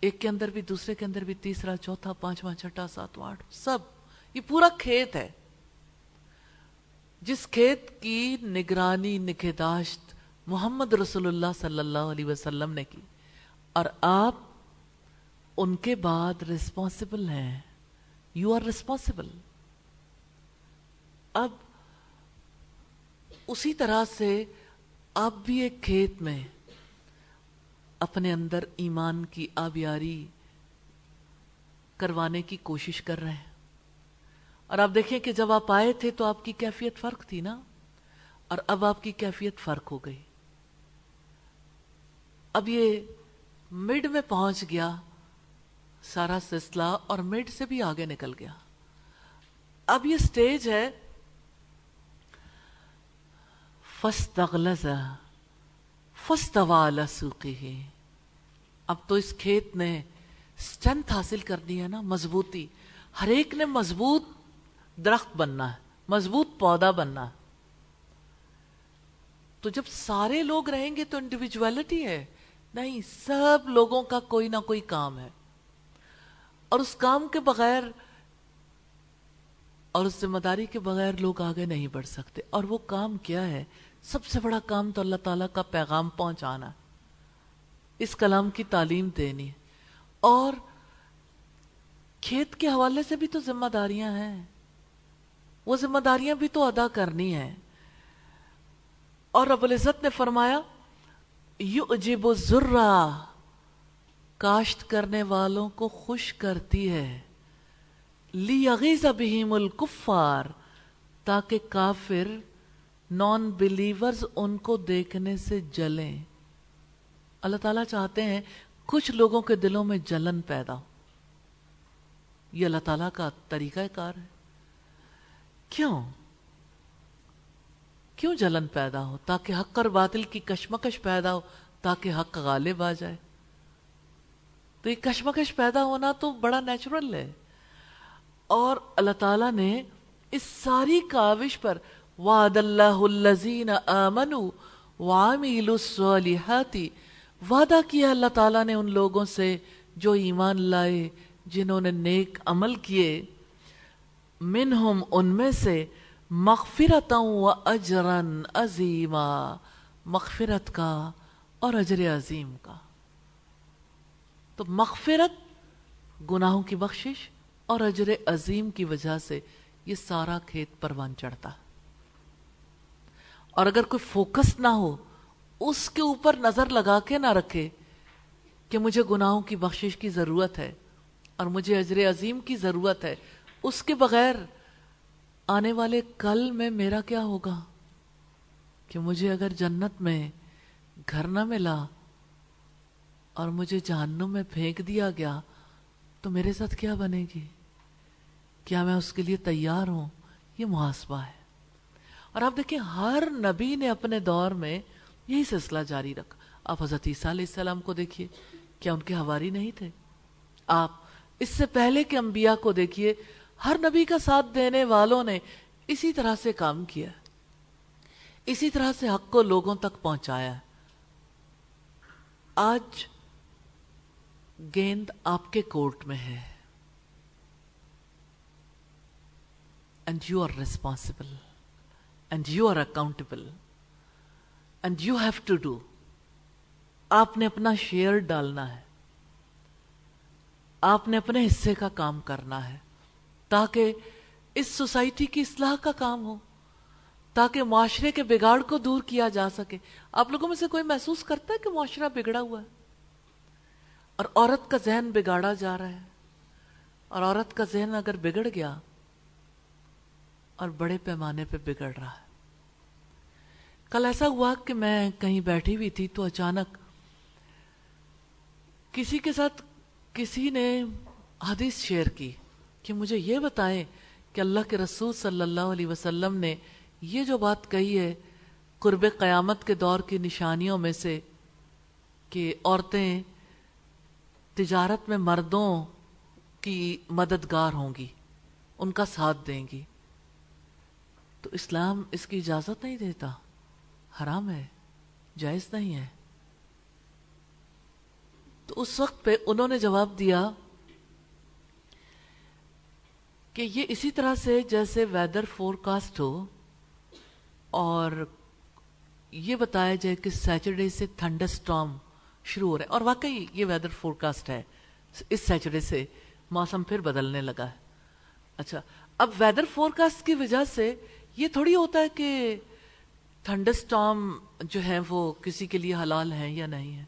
Speaker 1: ایک کے اندر بھی، دوسرے کے اندر بھی، تیسرا، چوتھا، پانچواں، چھٹا، ساتواں آٹھ سب۔ یہ پورا کھیت ہے۔ جس کھیت کی نگرانی، نگہداشت محمد رسول اللہ صلی اللہ علیہ وسلم نے کی۔ اور آپ ان کے بعد ریسپانسبل ہیں. یو آر ریسپانسبل اب اسی طرح سے آپ بھی ایک کھیت میں اپنے اندر ایمان کی آبیاری کروانے کی کوشش کر رہے ہیں. اور آپ دیکھیں کہ جب آپ آئے تھے تو آپ کی کیفیت فرق تھی نا؟ اور اب آپ کی کیفیت فرق ہو گئی. اب یہ مڈ میں پہنچ گیا سارا سلسلہ اور مڈ سے بھی آگے نکل گیا۔ اب یہ سٹیج ہے۔ فستغلظ فستوى على سوقه۔ اب تو اس کھیت نے سٹرنتھ حاصل کرنی ہے نا، مضبوطی۔ ہر ایک نے مضبوط درخت بننا ہے، مضبوط پودا بننا ہے۔ تو جب سارے لوگ رہیں گے تو انڈیویجویلٹی ہے۔ نہیں، سب لوگوں کا کوئی نہ کوئی کام ہے۔ اور اس کام کے بغیر اور اس ذمہ داری کے بغیر لوگ آگے نہیں بڑھ سکتے۔ اور وہ کام کیا ہے؟ سب سے بڑا کام تو اللہ تعالیٰ کا پیغام پہنچانا۔ اس کلام کی تعلیم دینی۔ اور کھیت کے حوالے سے بھی تو ذمہ داریاں ہیں۔ وہ ذمہ داریاں بھی تو ادا کرنی ہیں۔ اور رب العزت نے فرمایا یعجب الزرہ کاشت کرنے والوں کو خوش کرتی ہے۔ لیغیز بہم الکفار تاکہ کافر نان بلیورز ان کو دیکھنے سے جلیں۔ اللہ تعالیٰ چاہتے ہیں کچھ لوگوں کے دلوں میں جلن پیدا ہو۔ یہ اللہ تعالیٰ کا طریقہ کار ہے۔ کیوں؟ کیوں جلن پیدا ہو تاکہ حق اور باطل کی کشمکش پیدا ہو تاکہ حق غالب آ جائے؟ تو یہ کشمکش پیدا ہونا تو بڑا نیچرل ہے۔ اور اللہ تعالیٰ نے اس ساری کاوش پر وعد اللہ الذین آمنوا وعملوا الصالحات وعدہ کیا اللہ تعالیٰ نے ان لوگوں سے جو ایمان لائے، جنہوں نے نیک عمل کیے۔ منہم ان میں سے مغفرتا و اجرن عظیما، مغفرت کا اور اجر عظیم کا۔ تو مغفرت گناہوں کی بخشش اور اجر عظیم کی وجہ سے یہ سارا کھیت پروان چڑھتا۔ اور اگر کوئی فوکس نہ ہو، اس کے اوپر نظر لگا کے نہ رکھے کہ مجھے گناہوں کی بخشش کی ضرورت ہے اور مجھے اجر عظیم کی ضرورت ہے، اس کے بغیر آنے والے کل میں میرا کیا ہوگا؟ کہ مجھے اگر جنت میں، گھر نہ ملا اور مجھے جہنم میں پھینک دیا گیا، تو میرے ساتھ کیا بنے گی؟ کیا میں اس کے لیے تیار ہوں؟ یہ محاسبہ ہے۔ اور آپ دیکھیں، ہر نبی نے اپنے دور میں یہی سلسلہ جاری رکھا۔ آپ حضرت عیسیٰ علیہ السلام کو دیکھیے، کیا ان کے ہواری نہیں تھے؟ آپ اس سے پہلے کے انبیاء کو دیکھیے، ہر نبی کا ساتھ دینے والوں نے اسی طرح سے کام کیا اسی طرح سے حق کو لوگوں تک پہنچایا آج گیند آپ کے کورٹ میں ہے۔ And you are responsible and you are accountable and you have to do آپ نے اپنا شیئر ڈالنا ہے آپ نے اپنے حصے کا کام کرنا ہے تاکہ اس سوسائٹی کی اصلاح کا کام ہو تاکہ معاشرے کے بگاڑ کو دور کیا جا سکے آپ لوگوں میں سے کوئی محسوس کرتا ہے کہ معاشرہ بگڑا ہوا ہے اور عورت کا ذہن بگاڑا جا رہا ہے۔ اور عورت کا ذہن اگر بگڑ گیا اور بڑے پیمانے پہ بگڑ رہا ہے۔ کل ایسا ہوا کہ میں کہیں بیٹھی ہوئی تھی تو اچانک کسی کے ساتھ کسی نے حدیث شیئر کی کہ مجھے یہ بتائیں کہ اللہ کے رسول صلی اللہ علیہ وسلم نے یہ جو بات کہی ہے قرب قیامت کے دور کی نشانیوں میں سے کہ عورتیں تجارت میں مردوں کی مددگار ہوں گی، ان کا ساتھ دیں گی۔ تو اسلام اس کی اجازت نہیں دیتا۔ حرام ہے، جائز نہیں ہے۔ تو اس وقت پہ انہوں نے جواب دیا کہ یہ اسی طرح سے جیسے ویدر فور کاسٹ ہو اور یہ بتایا جائے کہ سیچرڈے سے تھنڈر سٹارم شروع ہو رہا ہے۔ اور واقعی یہ ویدر فور کاسٹ ہے۔ اس سیچرڈے سے موسم پھر بدلنے لگا ہے۔ اچھا اب ویدر فور کاسٹ کی وجہ سے یہ تھوڑی ہوتا ہے کہ تھنڈر سٹارم جو ہے وہ کسی کے لیے حلال ہے یا نہیں ہے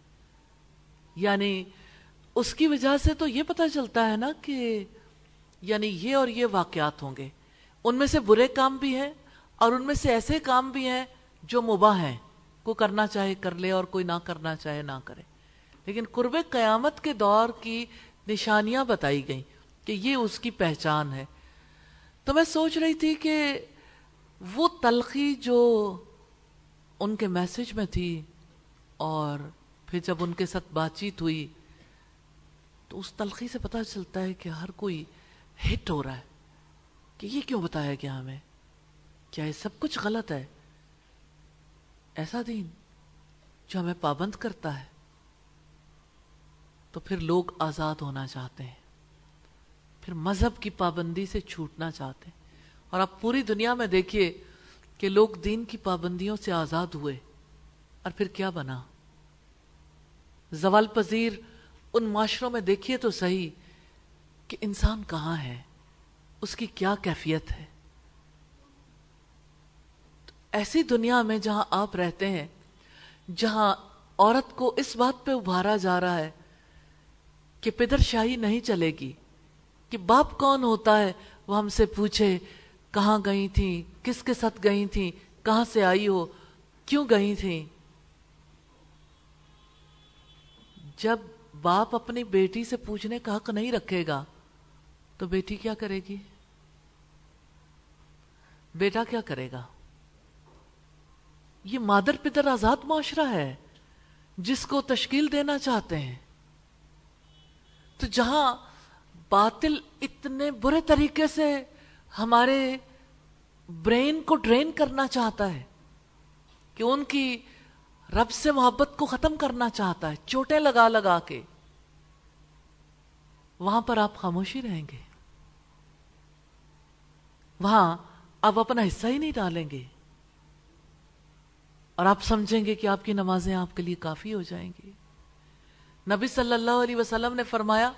Speaker 1: یعنی اس کی وجہ سے تو یہ پتا چلتا ہے نا کہ یعنی یہ اور یہ واقعات ہوں گے۔ ان میں سے برے کام بھی ہیں اور ان میں سے ایسے کام بھی ہیں جو مباح ہیں۔ کوئی کرنا چاہے کر لے اور کوئی نہ کرنا چاہے نہ کرے۔ لیکن قرب قیامت کے دور کی نشانیاں بتائی گئیں کہ یہ اس کی پہچان ہے۔ تو میں سوچ رہی تھی کہ وہ تلخی جو ان کے میسج میں تھی اور پھر جب ان کے ساتھ بات چیت ہوئی تو اس تلخی سے پتہ چلتا ہے کہ ہر کوئی ہٹ ہو رہا ہے کہ یہ کیوں بتایا گیا ہمیں؟ کیا یہ سب کچھ غلط ہے؟ ایسا دین جو ہمیں پابند کرتا ہے۔ تو پھر لوگ آزاد ہونا چاہتے ہیں۔ پھر مذہب کی پابندی سے چھوٹنا چاہتے ہیں۔ اور اب پوری دنیا میں دیکھیے کہ لوگ دین کی پابندیوں سے آزاد ہوئے۔ اور پھر کیا بنا؟ زوال پذیر ان معاشروں میں دیکھیے تو صحیح کہ انسان کہاں ہے، اس کی کیا کیفیت ہے۔ ایسی دنیا میں جہاں آپ رہتے ہیں، جہاں عورت کو اس بات پہ ابھارا جا رہا ہے کہ پدر شاہی نہیں چلے گی، کہ باپ کون ہوتا ہے؟ وہ ہم سے پوچھے، کہاں گئی تھی کس کے ساتھ گئی تھی کہاں سے آئی ہو؟ کیوں گئی تھی جب باپ اپنی بیٹی سے پوچھنے کا حق نہیں رکھے گا، تو بیٹی کیا کرے گی؟ بیٹا کیا کرے گا؟ یہ مادر پتر آزاد معاشرہ ہے، جس کو تشکیل دینا چاہتے ہیں۔ تو جہاں باطل اتنے برے طریقے سے ہمارے برین کو ڈرین کرنا چاہتا ہے کہ ان کی رب سے محبت کو ختم کرنا چاہتا ہے، چوٹے لگا لگا کے۔ وہاں پر آپ خاموشی رہیں گے۔ وہاں آپ اپنا حصہ ہی نہیں ڈالیں گے۔ اور آپ سمجھیں گے کہ آپ کی نمازیں آپ کے لیے کافی ہو جائیں گی۔ نبی صلی اللہ علیہ وسلم نے فرمایا،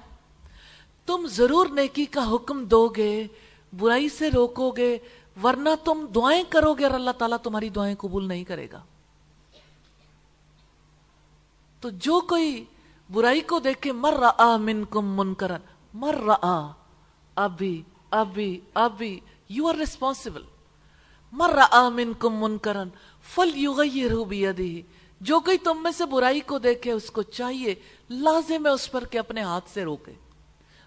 Speaker 1: تم ضرور نیکی کا حکم دو گے برائی سے روکو گے ورنہ تم دعائیں کرو گے اور اللہ تعالیٰ تمہاری دعائیں قبول نہیں کرے گا۔ تو جو کوئی برائی کو دیکھ کے مر رہا من کم من کرن مر رہا ابھی ابھی ابھی یو آر ریسپانسبل مر رہا من کم من کرن فل یو گئی جو کوئی تم میں سے برائی کو دیکھے، اس کو چاہیے، لازم ہے اس پر کہ اپنے ہاتھ سے روکے۔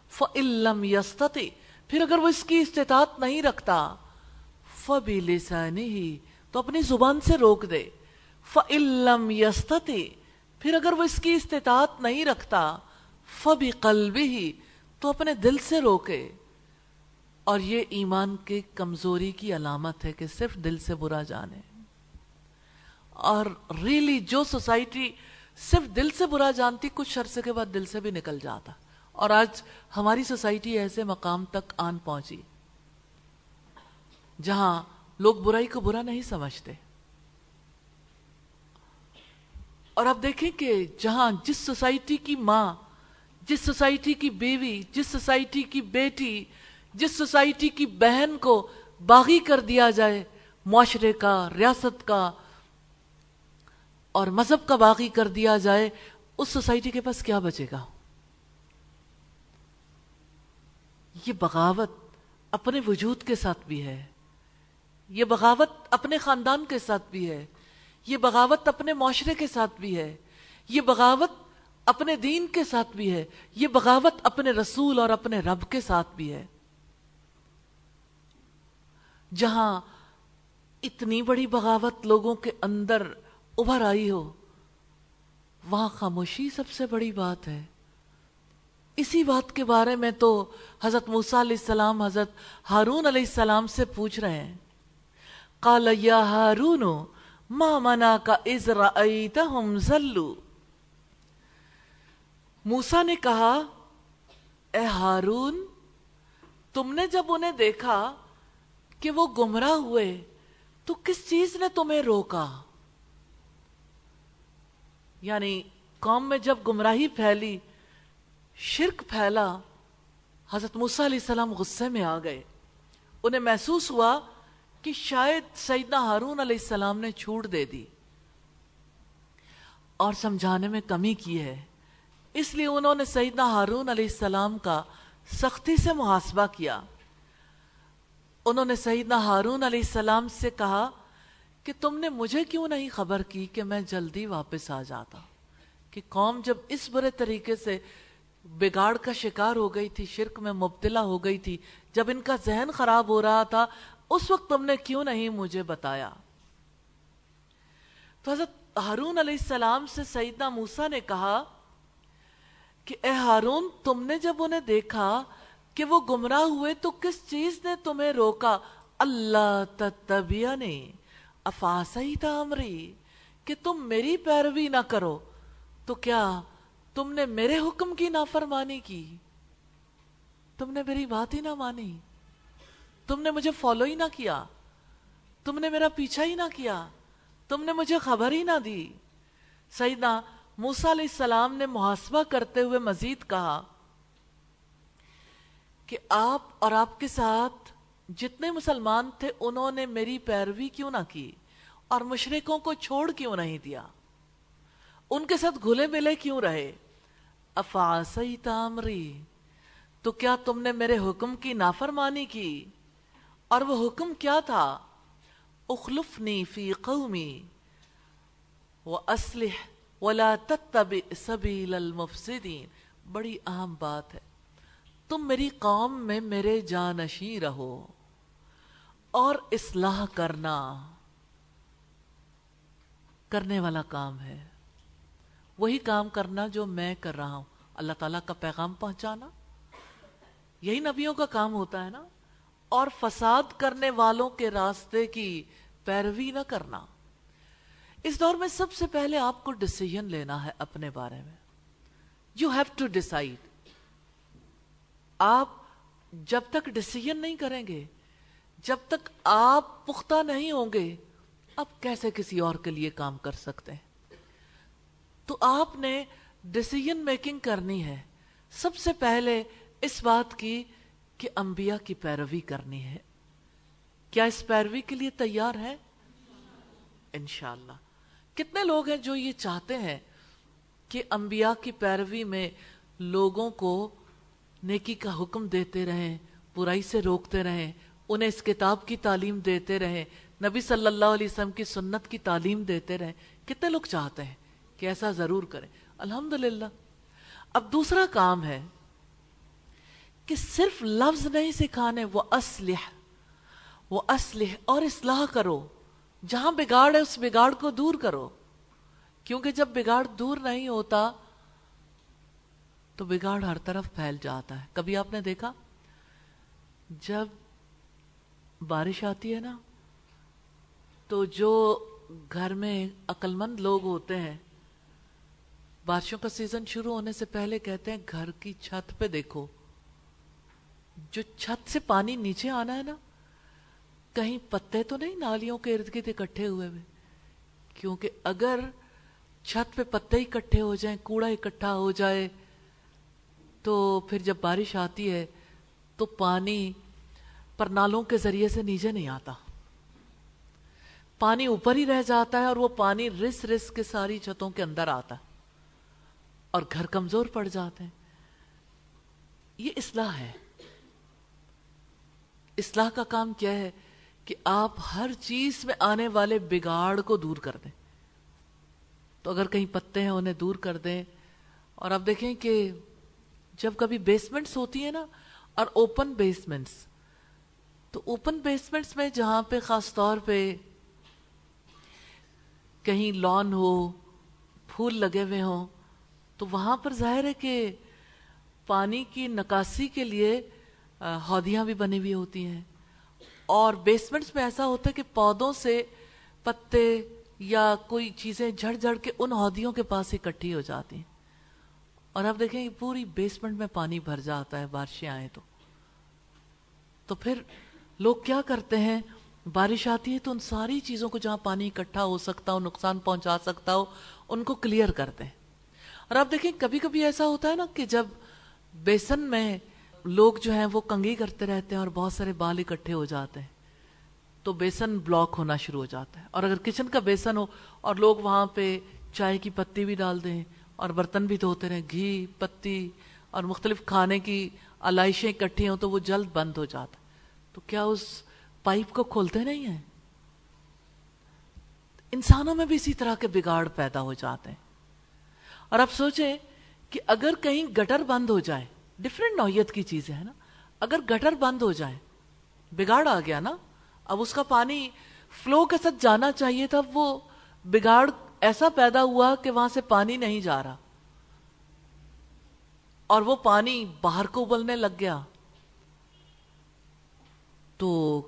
Speaker 1: فَإِلَّمْ يَسْتَتِ پھر اگر وہ اس کی استطاعت نہیں رکھتا، فَبِلِسَانِهِ، تو اپنی زبان سے روک دے۔ فَإِلَّمْ يَسْتَتِ پھر اگر وہ اس کی استطاعت نہیں رکھتا فبی قلبی ہی تو اپنے دل سے روکے۔ اور یہ ایمان کی کمزوری کی علامت ہے کہ صرف دل سے برا جانے۔ اور ریلی جو سوسائٹی صرف دل سے برا جانتی، کچھ عرصے کے بعد دل سے بھی نکل جاتا۔ اور آج ہماری سوسائٹی ایسے مقام تک آن پہنچی جہاں لوگ برائی کو برا نہیں سمجھتے۔ اور اب دیکھیں کہ جہاں جس سوسائٹی کی ماں، جس سوسائٹی کی بیوی، جس سوسائٹی کی بیٹی، جس سوسائٹی کی بہن کو باغی کر دیا جائے، معاشرے کا، ریاست کا اور مذہب کا باغی کر دیا جائے، اس سوسائٹی کے پاس کیا بچے گا؟ یہ بغاوت اپنے وجود کے ساتھ بھی ہے۔ یہ بغاوت اپنے خاندان کے ساتھ بھی ہے۔ یہ بغاوت اپنے معاشرے کے ساتھ بھی ہے۔ یہ بغاوت اپنے دین کے ساتھ بھی ہے۔ یہ بغاوت اپنے رسول اور اپنے رب کے ساتھ بھی ہے۔ جہاں اتنی بڑی بغاوت لوگوں کے اندر ابھر آئی ہو۔ وہاں خاموشی سب سے بڑی بات ہے۔ اسی بات کے بارے میں تو حضرت موسیٰ علیہ السلام، حضرت ہارون علیہ السلام سے پوچھ رہے ہیں۔ قال، یا ہارون ما منا کا از زلو۔ موسیٰ نے کہا، اے ہارون، تم نے جب انہیں دیکھا کہ وہ گمراہ ہوئے، تو کس چیز نے تمہیں روکا؟ یعنی قوم میں جب گمراہی پھیلی، شرک پھیلا، حضرت موسیٰ علیہ السلام غصے میں آ گئے۔ انہیں محسوس ہوا کہ شاید سیدنا ہارون علیہ السلام نے چھوٹ دے دی۔ اور سمجھانے میں کمی کی ہے۔ اس لیے انہوں نے سیدنا ہارون علیہ السلام کا سختی سے محاسبہ کیا۔ انہوں نے سیدنا ہارون علیہ السلام سے کہا کہ تم نے مجھے کیوں نہیں خبر کی کہ میں جلدی واپس آ جاتا؟ کہ قوم جب اس برے طریقے سے بگاڑ کا شکار ہو گئی تھی، شرک میں مبتلا ہو گئی تھی، جب ان کا ذہن خراب ہو رہا تھا، اس وقت تم نے کیوں نہیں مجھے بتایا؟ تو حضرت ہارون علیہ السلام سے سیدنا موسا نے کہا کہ اے ہارون، تم نے جب انہیں دیکھا کہ وہ گمراہ ہوئے تو کس چیز نے تمہیں روکا؟ اللہ تتبیہ نے افاسی تامری کہ تم میری پیروی نہ کرو۔ تو کیا تم نے میرے حکم کی نافرمانی کی؟ تم نے میری بات ہی نہ مانی۔ تم نے مجھے فالو ہی نہ کیا۔ تم نے میرا پیچھا ہی نہ کیا۔ تم نے مجھے خبر ہی نہ دی۔ سیدنا موسیٰ علیہ السلام نے محاسبہ کرتے ہوئے مزید کہا کہ آپ اور آپ کے ساتھ جتنے مسلمان تھے انہوں نے میری پیروی کیوں نہ کی اور مشرقوں کو چھوڑ کیوں نہیں دیا؟ ان کے ساتھ گھلے ملے کیوں رہے؟ افاسی تامری تو کیا تم نے میرے حکم کی نافرمانی کی؟ اور وہ حکم کیا تھا؟ اخلفنی فی قومی وَأَسْلِحْ وَلَا تَتَّبِئْ سَبِيلَ الْمُفْسِدِينَ بڑی اہم بات ہے۔ تم میری قوم میں میرے جانشی رہو۔ اور اصلاح کرنا کرنے والا کام ہے۔ وہی کام کرنا جو میں کر رہا ہوں۔ اللہ تعالیٰ کا پیغام پہنچانا۔ یہی نبیوں کا کام ہوتا ہے نا۔ اور فساد کرنے والوں کے راستے کی پیروی نہ کرنا۔ اس دور میں سب سے پہلے آپ کو ڈسیزن لینا ہے اپنے بارے میں۔ یو ہیو ٹو ڈسائڈ آپ جب تک ڈسیزن نہیں کریں گے جب تک آپ پختہ نہیں ہوں گے آپ کیسے کسی اور کے لیے کام کر سکتے ہیں؟ تو آپ نے ڈسیزن میکنگ کرنی ہے۔ سب سے پہلے اس بات کی کہ انبیاء کی پیروی کرنی ہے۔ کیا اس پیروی کے لیے تیار ہے انشاءاللہ۔ کتنے لوگ ہیں جو یہ چاہتے ہیں کہ انبیاء کی پیروی میں لوگوں کو نیکی کا حکم دیتے رہیں، برائی سے روکتے رہیں انہیں اس کتاب کی تعلیم دیتے رہیں۔ نبی صلی اللہ علیہ وسلم کی سنت کی تعلیم دیتے رہیں۔ کتنے لوگ چاہتے ہیں کہ ایسا ضرور کریں۔ الحمدللہ۔ اب دوسرا کام ہے کہ صرف لفظ نہیں سکھانے، وہ اسلح وہ اسلح اور اصلاح کرو۔ جہاں بگاڑ ہے، اس بگاڑ کو دور کرو۔ کیونکہ جب بگاڑ دور نہیں ہوتا، تو بگاڑ ہر طرف پھیل جاتا ہے۔ کبھی آپ نے دیکھا؟ جب بارش آتی ہے نا، تو جو گھر میں عقل مند لوگ ہوتے ہیں، بارشوں کا سیزن شروع ہونے سے پہلے کہتے ہیں، گھر کی چھت پہ دیکھو۔ جو چھت سے پانی نیچے آنا ہے نا، کہیں پتے تو نہیں نالیوں کے ارد گرد اکٹھے ہوئے ہوئے؟ کیونکہ اگر چھت پہ پتے اکٹھے ہو جائیں، کوڑا اکٹھا ہو جائے، تو پھر جب بارش آتی ہے، تو پانی پر نالوں کے ذریعے سے نیچے نہیں آتا۔ پانی اوپر ہی رہ جاتا ہے اور وہ پانی رس رس کے ساری چھتوں کے اندر آتا ہے اور گھر کمزور پڑ جاتے ہیں۔ یہ اصلاح ہے۔ اصلاح کا کام کیا ہے کہ آپ ہر چیز میں آنے والے بگاڑ کو دور کر دیں۔ تو اگر کہیں پتے ہیں انہیں دور کر دیں۔ اور آپ دیکھیں کہ جب کبھی بیسمنٹس ہوتی ہیں نا اور اوپن بیسمنٹس تو اوپن بیسمنٹس میں جہاں پہ خاص طور پہ کہیں لان ہو، پھول لگے ہوئے ہوں، تو وہاں پر ظاہر ہے کہ پانی کی نکاسی کے لیے ہودیاں بھی بنی ہوئی ہوتی ہیں۔ اور بیسمنٹس میں ایسا ہوتا ہے کہ پودوں سے پتے یا کوئی چیزیں جھڑ جھڑ کے ان ہودیوں کے پاس اکٹھی ہو جاتی ہیں۔ اور اب دیکھیں پوری بیسمنٹ میں پانی بھر جاتا ہے، بارشیں آئیں تو۔ تو پھر لوگ کیا کرتے ہیں؟ بارش آتی ہے تو ان ساری چیزوں کو جہاں پانی اکٹھا ہو سکتا ہو، نقصان پہنچا سکتا ہو، ان کو کلیئر کرتے ہیں۔ اور آپ دیکھیں کبھی کبھی ایسا ہوتا ہے نا کہ جب بیسن میں لوگ جو ہیں وہ کنگھی کرتے رہتے ہیں اور بہت سارے بال اکٹھے ہو جاتے ہیں، تو بیسن بلاک ہونا شروع ہو جاتا ہے۔ اور اگر کچن کا بیسن ہو اور لوگ وہاں پہ چائے کی پتی بھی ڈال دیں اور برتن بھی دھوتے رہیں، گھی، پتی اور مختلف کھانے کی علائشیں اکٹھی ہوں تو وہ جلد بند ہو جاتا ہے۔ تو کیا اس پائپ کو کھولتے نہیں ہیں؟ انسانوں میں بھی اسی طرح کے بگاڑ پیدا ہو جاتے ہیں۔ اور اب سوچیں کہ اگر کہیں گٹر بند ہو جائے ڈفرینٹ نوعیت کی چیزیں ہیں نا۔ اگر گٹر بند ہو جائے، بگاڑ آ گیا نا، اب اس کا پانی فلو کے ساتھ جانا چاہیے تھا وہ بگاڑ ایسا پیدا ہوا کہ وہاں سے پانی نہیں جا رہا۔ اور وہ پانی باہر کو ابلنے لگ گیا۔ تو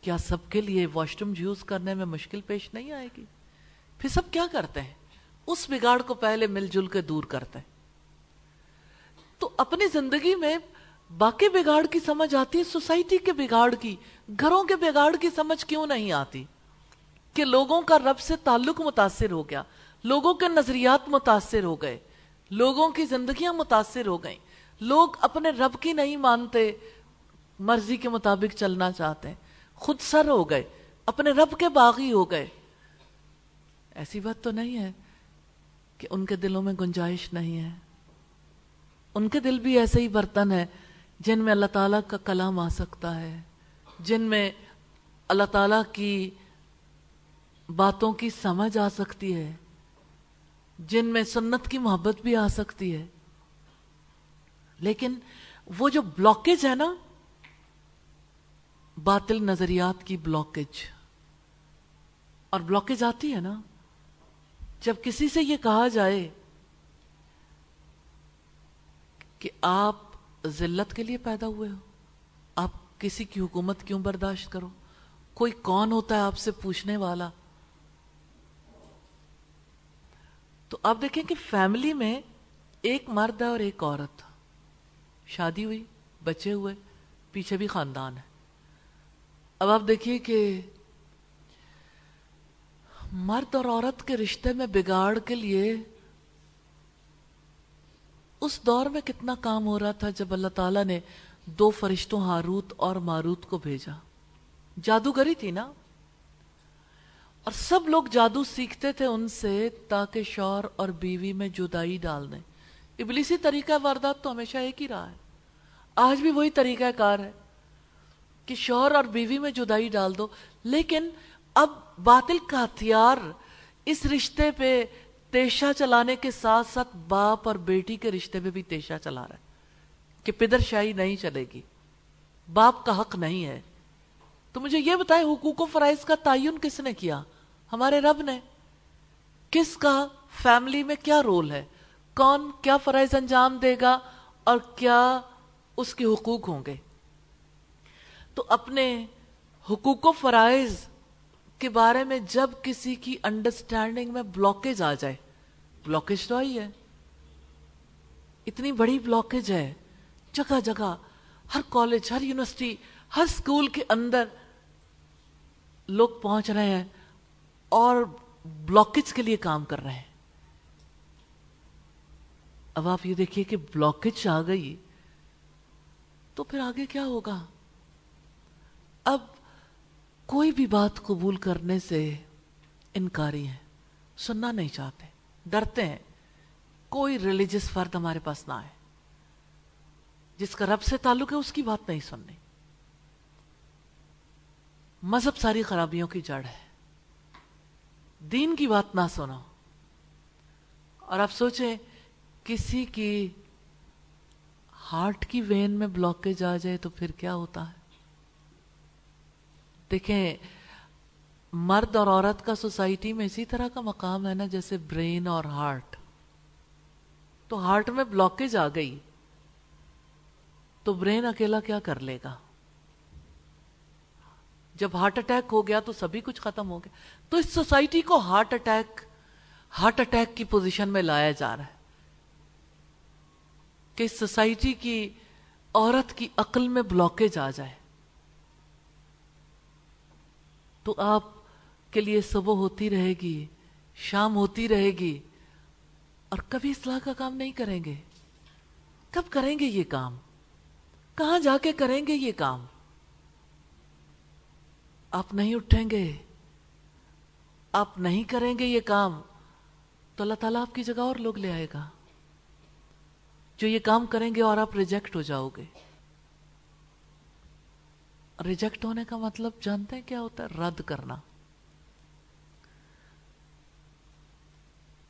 Speaker 1: کیا سب کے لیے واش روم یوز کرنے میں مشکل پیش نہیں آئے گی؟ پھر سب کیا کرتے ہیں؟ اس بگاڑ کو پہلے مل جل کے دور کرتے ہیں۔ تو اپنی زندگی میں باقی بگاڑ کی سمجھ آتی ہے؟ سوسائٹی کے بگاڑ کی، گھروں کے بگاڑ کی سمجھ کیوں نہیں آتی؟ کہ لوگوں کا رب سے تعلق متاثر ہو گیا، لوگوں کے نظریات متاثر ہو گئے، لوگوں کی زندگیاں متاثر ہو گئیں۔ لوگ اپنے رب کی نہیں مانتے مرضی کے مطابق چلنا چاہتے ہیں۔ خود سر ہو گئے، اپنے رب کے باغی ہو گئے۔ ایسی بات تو نہیں ہے کہ ان کے دلوں میں گنجائش نہیں ہے۔ ان کے دل بھی ایسے ہی برتن ہے جن میں اللہ تعالیٰ کا کلام آ سکتا ہے، جن میں اللہ تعالیٰ کی باتوں کی سمجھ آ سکتی ہے، جن میں سنت کی محبت بھی آ سکتی ہے۔ لیکن وہ جو بلاکیج ہے نا باطل نظریات کی بلاکیج اور بلاکیج آتی ہے نا؟ جب کسی سے یہ کہا جائے کہ آپ ذلت کے لیے پیدا ہوئے ہو، آپ کسی کی حکومت کیوں برداشت کرو؟ کوئی کون ہوتا ہے آپ سے پوچھنے والا؟ تو آپ دیکھیں کہ فیملی میں ایک مرد ہے اور ایک عورت، شادی ہوئی، بچے ہوئے، پیچھے بھی خاندان ہے۔ اب آپ دیکھیے کہ مرد اور عورت کے رشتے میں بگاڑ کے لیے اس دور میں کتنا کام ہو رہا تھا جب اللہ تعالیٰ نے دو فرشتوں ہاروت اور ماروت کو بھیجا۔ جادوگری تھی نا؟ اور سب لوگ جادو سیکھتے تھے ان سے تاکہ شور اور بیوی میں جدائی ڈال دیں۔ ابلیسی طریقہ واردات تو ہمیشہ ایک ہی رہا ہے۔ آج بھی وہی طریقہ کار ہے۔ کہ شور اور بیوی میں جدائی ڈال دو۔ لیکن اب باطل کا ہتھیار اس رشتے پہ تیشا چلانے کے ساتھ ساتھ باپ اور بیٹی کے رشتے میں بھی تیشا چلا رہا ہے کہ پدر شاہی نہیں چلے گی۔ باپ کا حق نہیں ہے۔ تو مجھے یہ بتائیں حقوق و فرائض کا تعین کس نے کیا؟ ہمارے رب نے۔ کس کا فیملی میں کیا رول ہے؟ کون کیا فرائض انجام دے گا اور کیا اس کے حقوق ہوں گے؟ تو اپنے حقوق و فرائض کے بارے میں جب کسی کی انڈرسٹینڈنگ میں بلاکیج آ جائے بلاکیج تو آئی ہے، اتنی بڑی بلاکیج ہے، جگہ جگہ، ہر کالج ہر یونیورسٹی ہر اسکول کے اندر لوگ پہنچ رہے ہیں اور بلاکیج کے لیے کام کر رہے ہیں۔ اب آپ یہ دیکھیے کہ بلاکیج آ گئی تو پھر آگے کیا ہوگا؟ اب کوئی بھی بات قبول کرنے سے انکاری ہے سننا نہیں چاہتے، ڈرتے ہیں۔ کوئی ریلیجس فرد ہمارے پاس نہ آئے۔ جس کا رب سے تعلق ہے، اس کی بات نہیں سننی۔ مذہب ساری خرابیوں کی جڑ ہے۔ دین کی بات نہ سنو۔ اور آپ سوچیں، کسی کی ہارٹ کی وین میں بلاکیج آ جائے تو پھر کیا ہوتا ہے؟ دیکھیں، مرد اور عورت کا سوسائٹی میں اسی طرح کا مقام ہے نا، جیسے برین اور ہارٹ۔ تو ہارٹ میں بلاکیج آ گئی، تو برین اکیلا کیا کر لے گا؟ جب ہارٹ اٹیک ہو گیا تو سبھی کچھ ختم ہو گیا۔ تو اس سوسائٹی کو ہارٹ اٹیک ہارٹ اٹیک کی پوزیشن میں لایا جا رہا ہے۔ کہ اس سوسائٹی کی عورت کی عقل میں بلاکیج آ جائے۔ تو آپ کے لیے صبح ہوتی رہے گی، شام ہوتی رہے گی، اور کبھی اصلاح کا کام نہیں کریں گے۔ کب کریں گے یہ کام؟ کہاں جا کے کریں گے یہ کام؟ آپ نہیں اٹھیں گے۔ آپ نہیں کریں گے یہ کام، تو اللہ تعالیٰ آپ کی جگہ اور لوگ لے آئے گا۔ جو یہ کام کریں گے اور آپ ریجیکٹ ہو جاؤ گے۔ ریجیکٹ ہونے کا مطلب جانتے ہیں کیا ہوتا ہے؟ رد کرنا۔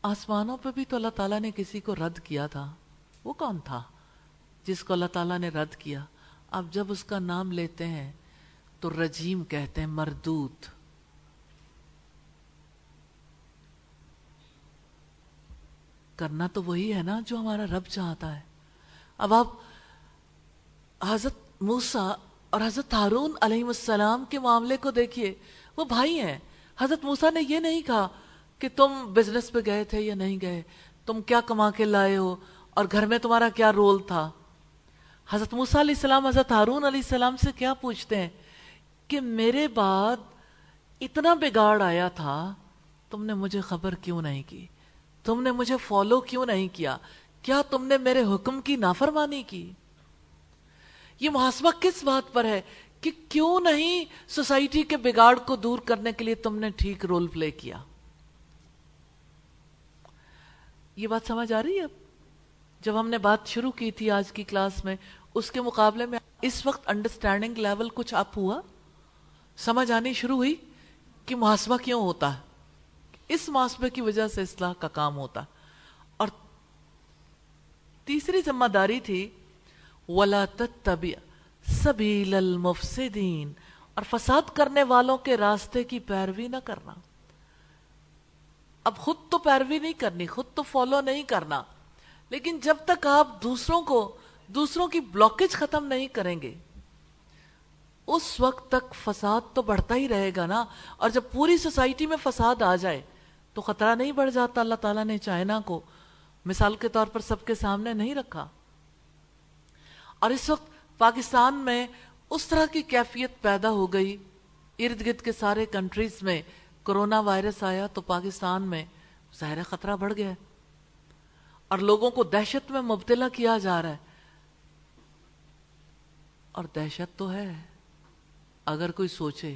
Speaker 1: آسمانوں پہ بھی تو اللہ تعالیٰ نے کسی کو رد کیا تھا۔ وہ کون تھا جس کو اللہ تعالیٰ نے رد کیا؟ اب جب اس کا نام لیتے ہیں تو رجیم کہتے ہیں مردود۔ کرنا تو وہی ہے نا جو ہمارا رب چاہتا ہے۔ اب آپ حضرت موسا اور حضرت ہارون علیہ السلام کے معاملے کو دیکھیے، وہ بھائی ہیں۔ حضرت موسا نے یہ نہیں کہا کہ تم بزنس پہ گئے تھے یا نہیں گئے، تم کیا کما کے لائے ہو اور گھر میں تمہارا کیا رول تھا۔ حضرت موسا علیہ السلام، حضرت ہارون علیہ السلام سے کیا پوچھتے ہیں کہ میرے بعد اتنا بگاڑ آیا تھا، تم نے مجھے خبر کیوں نہیں کی؟ تم نے مجھے فالو کیوں نہیں کیا؟ کیا تم نے میرے حکم کی نافرمانی کی؟ یہ محاسبہ کس بات پر ہے کہ کیوں نہیں سوسائٹی کے بگاڑ کو دور کرنے کے لیے تم نے ٹھیک رول پلے کیا؟ یہ بات سمجھ آ رہی ہے جب ہم نے بات شروع کی تھی آج کی کلاس میں، اس کے مقابلے میں اس وقت انڈرسٹینڈنگ لیول کچھ اپ ہوا؟ سمجھ آنی شروع ہوئی کہ محاسبہ کیوں ہوتا ہے؟ اس محاسبے کی وجہ سے اصلاح کا کام ہوتا۔ اور تیسری ذمہ داری تھی ولا سبیل المفسدین اور فساد کرنے والوں کے راستے کی پیروی نہ کرنا۔ اب خود تو پیروی نہیں کرنی، خود تو فالو نہیں کرنا۔ لیکن جب تک آپ دوسروں کو، دوسروں کی بلاکیج ختم نہیں کریں گے، اس وقت تک فساد تو بڑھتا ہی رہے گا نا۔ اور جب پوری سوسائٹی میں فساد آ جائے، تو خطرہ نہیں بڑھ جاتا۔ اللہ تعالیٰ نے چائنا کو مثال کے طور پر سب کے سامنے نہیں رکھا۔ اور اس وقت پاکستان میں اس طرح کی کیفیت پیدا ہو گئی۔ ارد گرد کے سارے کنٹریز میں کرونا وائرس آیا تو پاکستان میں ظاہر خطرہ بڑھ گیا اور لوگوں کو دہشت میں مبتلا کیا جا رہا ہے۔ اور دہشت تو ہے۔ اگر کوئی سوچے،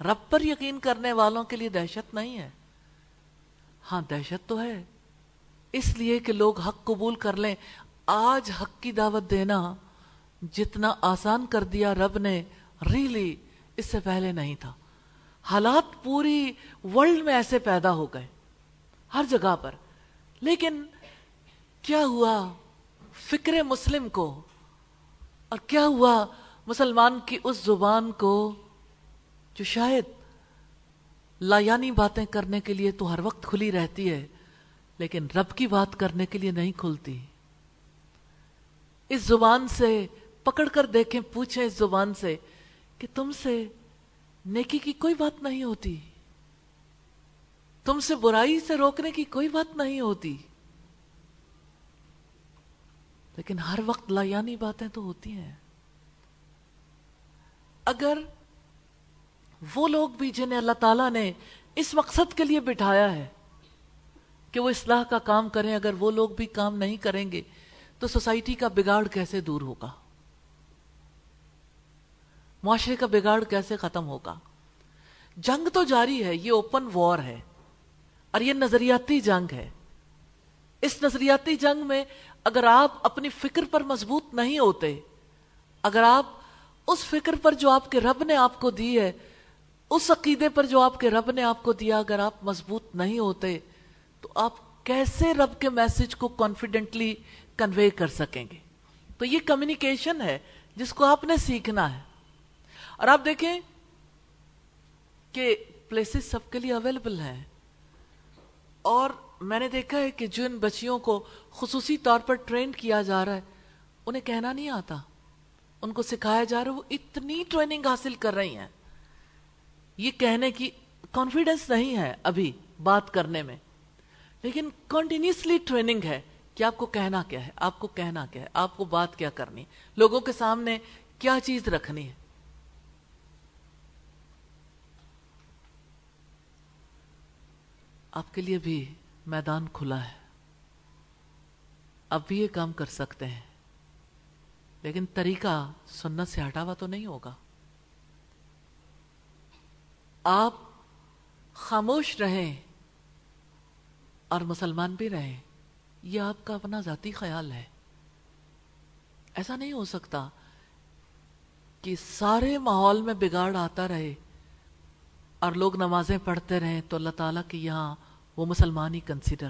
Speaker 1: رب پر یقین کرنے والوں کے لیے دہشت نہیں ہے۔ ہاں دہشت تو ہے۔ اس لیے کہ لوگ حق قبول کر لیں۔ آج حق کی دعوت دینا جتنا آسان کر دیا رب نے ریلی اس سے پہلے نہیں تھا۔ حالات پوری ورلڈ میں ایسے پیدا ہو گئے، ہر جگہ پر۔ لیکن کیا ہوا فکر مسلم کو؟ اور کیا ہوا مسلمان کی اس زبان کو جو شاید لا یعنی باتیں کرنے کے لیے تو ہر وقت کھلی رہتی ہے، لیکن رب کی بات کرنے کے لیے نہیں کھلتی؟ اس زبان سے پکڑ کر دیکھیں، پوچھیں اس زبان سے کہ تم سے نیکی کی کوئی بات نہیں ہوتی۔ تم سے برائی سے روکنے کی کوئی بات نہیں ہوتی۔ لیکن ہر وقت لایانی باتیں تو ہوتی ہیں۔ اگر وہ لوگ بھی جنہیں اللہ تعالیٰ نے اس مقصد کے لیے بٹھایا ہے کہ وہ اصلاح کا کام کریں، اگر وہ لوگ بھی کام نہیں کریں گے تو سوسائٹی کا بگاڑ کیسے دور ہوگا؟ معاشرے کا بگاڑ کیسے ختم ہوگا؟ جنگ تو جاری ہے، یہ اوپن وار ہے، اور یہ نظریاتی جنگ ہے۔ اس نظریاتی جنگ میں اگر آپ اپنی فکر پر مضبوط نہیں ہوتے، اگر آپ اس فکر پر جو آپ کے رب نے آپ کو دی ہے، اس عقیدے پر جو آپ کے رب نے آپ کو دیا، اگر آپ مضبوط نہیں ہوتے، تو آپ کیسے رب کے میسج کو کانفیڈنٹلی کنوے کر سکیں گے۔ تو یہ کمیونیکیشن ہے جس کو آپ نے سیکھنا ہے۔ اور آپ دیکھیں کہ پلیسز سب کے لیے اویلیبل ہیں۔ اور میں نے دیکھا ہے کہ جن بچیوں کو خصوصی طور پر ٹرین کیا جا رہا ہے، انہیں کہنا نہیں آتا۔ ان کو سکھایا جا رہا ہے، وہ اتنی ٹریننگ حاصل کر رہی ہیں۔ یہ کہنے کی کانفیڈنس نہیں ہے ابھی بات کرنے میں۔ لیکن کنٹینیوسلی ٹریننگ ہے۔ کہ آپ کو کہنا کیا ہے؟ آپ کو کہنا کیا ہے؟ آپ کو بات کیا کرنی لوگوں کے سامنے کیا چیز رکھنی ہے؟ آپ کے لیے بھی میدان کھلا ہے۔ اب بھی یہ کام کر سکتے ہیں۔ لیکن طریقہ سنت سے ہٹا ہوا تو نہیں ہوگا۔ آپ خاموش رہیں اور مسلمان بھی رہیں۔ یہ آپ کا اپنا ذاتی خیال ہے۔ ایسا نہیں ہو سکتا کہ سارے ماحول میں بگاڑ آتا رہے اور لوگ نمازیں پڑھتے رہیں تو اللہ تعالیٰ کی یہاں وہ مسلمان ہی کنسیڈر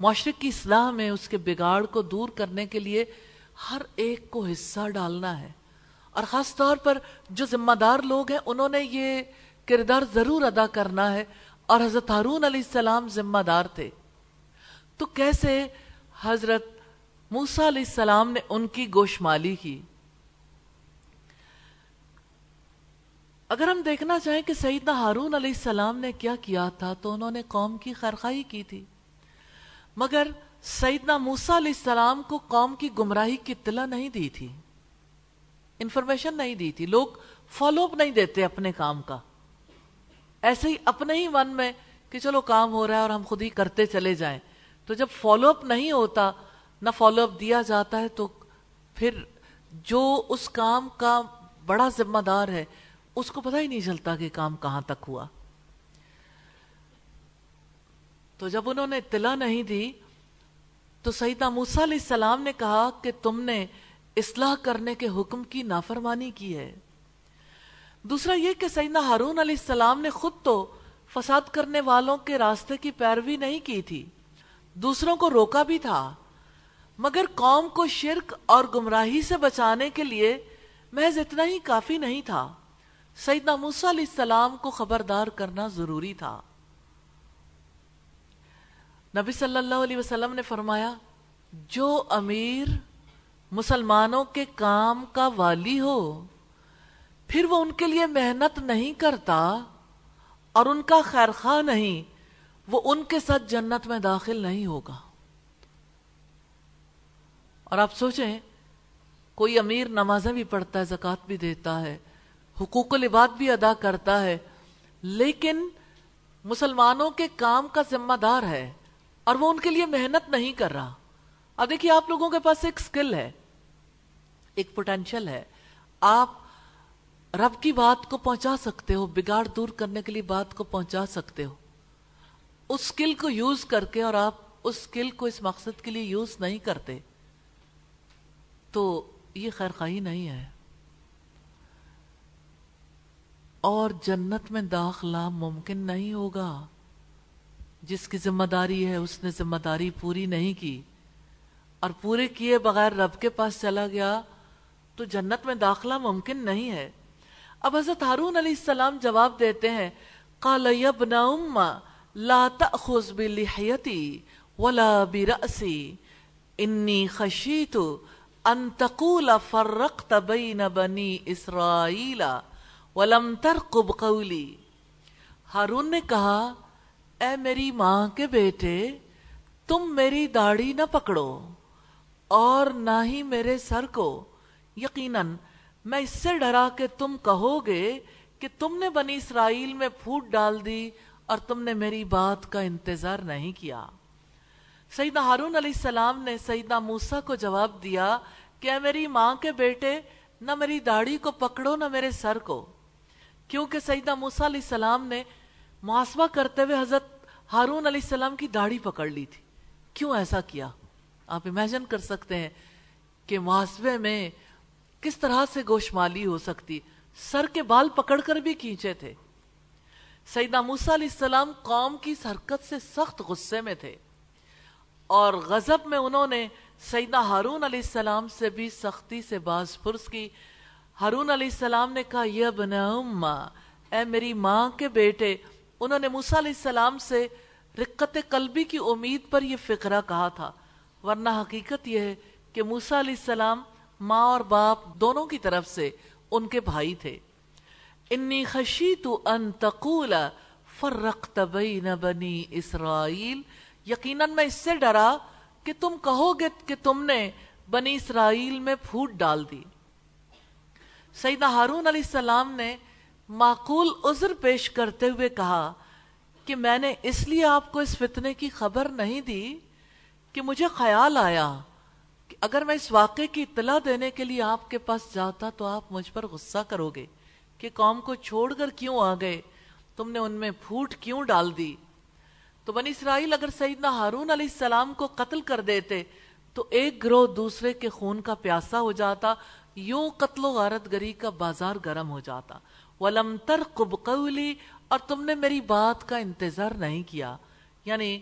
Speaker 1: معاشرے کی اصلاح میں اس کے بگاڑ کو دور کرنے کے لیے ہر ایک کو حصہ ڈالنا ہے۔ اور خاص طور پر جو ذمہ دار لوگ ہیں، انہوں نے یہ کردار ضرور ادا کرنا ہے۔ اور حضرت ہارون علیہ السلام ذمہ دار تھے۔ تو کیسے حضرت موسا علیہ السلام نے ان کی گوشمالی کی؟ اگر ہم دیکھنا چاہیں کہ سیدنا ہارون علیہ السلام نے کیا کیا تھا، تو انہوں نے قوم کی خیرخائی کی تھی۔ مگر سیدنا موسا علیہ السلام کو قوم کی گمراہی کی اطلاع نہیں دی تھی۔ انفارمیشن نہیں دی تھی۔ لوگ فالو اپ نہیں دیتے اپنے کام کا۔ ایسے ہی اپنے ہی من میں کہ چلو کام ہو رہا ہے اور ہم خود ہی کرتے چلے جائیں۔ تو جب فالو اپ نہیں ہوتا، نہ فالو اپ دیا جاتا ہے، تو پھر جو اس کام کا بڑا ذمہ دار ہے، اس کو پتہ ہی نہیں چلتا کہ کام کہاں تک ہوا۔ تو جب انہوں نے اطلاع نہیں دی، تو سیدہ موسیٰ علیہ السلام نے کہا کہ تم نے اصلاح کرنے کے حکم کی نافرمانی کی ہے۔ دوسرا یہ کہ سیدنا ہارون علیہ السلام نے خود تو فساد کرنے والوں کے راستے کی پیروی نہیں کی تھی۔ دوسروں کو روکا بھی تھا۔ مگر قوم کو شرک اور گمراہی سے بچانے کے لیے محض اتنا ہی کافی نہیں تھا۔ سیدنا موسیٰ علیہ السلام کو خبردار کرنا ضروری تھا۔ نبی صلی اللہ علیہ وسلم نے فرمایا، جو امیر مسلمانوں کے کام کا والی ہو، پھر وہ ان کے لیے محنت نہیں کرتا اور ان کا خیر خواہ نہیں وہ ان کے ساتھ جنت میں داخل نہیں ہوگا۔ اور آپ سوچیں، کوئی امیر نمازیں بھی پڑھتا ہے زکات بھی دیتا ہے، حقوق العباد بھی ادا کرتا ہے، لیکن مسلمانوں کے کام کا ذمہ دار ہے اور وہ ان کے لیے محنت نہیں کر رہا۔ اب دیکھیے، آپ لوگوں کے پاس ایک سکل ہے، ایک پوٹینشل ہے۔ آپ رب کی بات کو پہنچا سکتے ہو، بگاڑ دور کرنے کے لیے بات کو پہنچا سکتے ہو۔ اس سکل کو یوز کر کے اور آپ اس سکل کو اس مقصد کے لیے یوز نہیں کرتے، تو یہ خیر خواہی نہیں ہے۔ اور جنت میں داخلہ ممکن نہیں ہوگا۔ جس کی ذمہ داری ہے، اس نے ذمہ داری پوری نہیں کی۔ اور پورے کیے بغیر رب کے پاس چلا گیا، تو جنت میں داخلہ ممکن نہیں ہے۔ اب حضرت ہارون علیہ السلام جواب دیتے ہیں، قال ابن اما لا تأخذ بلحيتي ولا برأسي. إني خشيت أن تقول فرقت بين بني إسرائيل ولم ترقب قولي. ہارون نے کہا، اے میری ماں کے بیٹے، تم میری داڑھی نہ پکڑو اور نہ ہی میرے سر کو۔ یقیناً میں اس سے ڈرا کہ تم کہو گے کہ تم نے بنی اسرائیل میں پھوٹ ڈال دی اور تم نے میری بات کا انتظار نہیں کیا۔ سیدنا ہارون علیہ السلام نے سیدنا موسیٰ کو جواب دیا کہ اے میری ماں کے بیٹے، نہ میری داڑھی کو پکڑو، نہ میرے سر کو۔ کیونکہ سیدنا موسیٰ علیہ السلام نے محاسبہ کرتے ہوئے حضرت ہارون علیہ السلام کی داڑھی پکڑ لی تھی۔ کیوں ایسا کیا؟ آپ امیجن کر سکتے ہیں کہ محاسبے میں کس طرح سے گوشمالی ہو سکتی۔ سر کے بال پکڑ کر بھی کھینچے تھے۔ سیدنا موسیٰ علیہ السلام قوم کی حرکت سے سخت غصے میں تھے اور غضب میں انہوں نے سیدنا ہارون علیہ السلام سے بھی سختی سے باز پرس کی۔ ہارون علیہ السلام نے کہا، یہ بنا اما اے میری ماں کے بیٹے۔ انہوں نے موسیٰ علیہ السلام سے رقت قلبی کی امید پر یہ فقرہ کہا تھا۔ ورنہ حقیقت یہ ہے کہ موسیٰ علیہ السلام ماں اور باپ دونوں کی طرف سے ان کے بھائی تھے۔ انی خشیت ان تقول فرقت بین بنی اسرائیل یقیناً میں اس سے ڈرا کہ تم کہو گے کہ تم نے بنی اسرائیل میں پھوٹ ڈال دی۔ سیدہ ہارون علیہ السلام نے معقول عذر پیش کرتے ہوئے کہا کہ میں نے اس لیے آپ کو اس فتنے کی خبر نہیں دی کہ مجھے خیال آیا کہ اگر میں اس واقعے کی اطلاع دینے کے لیے آپ کے پاس جاتا تو آپ مجھ پر غصہ کرو گے۔ کہ قوم کو چھوڑ کر کیوں آ گئے؟ تم نے ان میں پھوٹ کیوں ڈال دی؟ تو بنی اسرائیل اگر سیدنا ہارون علیہ السلام کو قتل کر دیتے، تو ایک گروہ دوسرے کے خون کا پیاسا ہو جاتا، یوں قتل و غارت گری کا بازار گرم ہو جاتا۔ ولم ترقب قولی، اور تم نے میری بات کا انتظار نہیں کیا۔ یعنی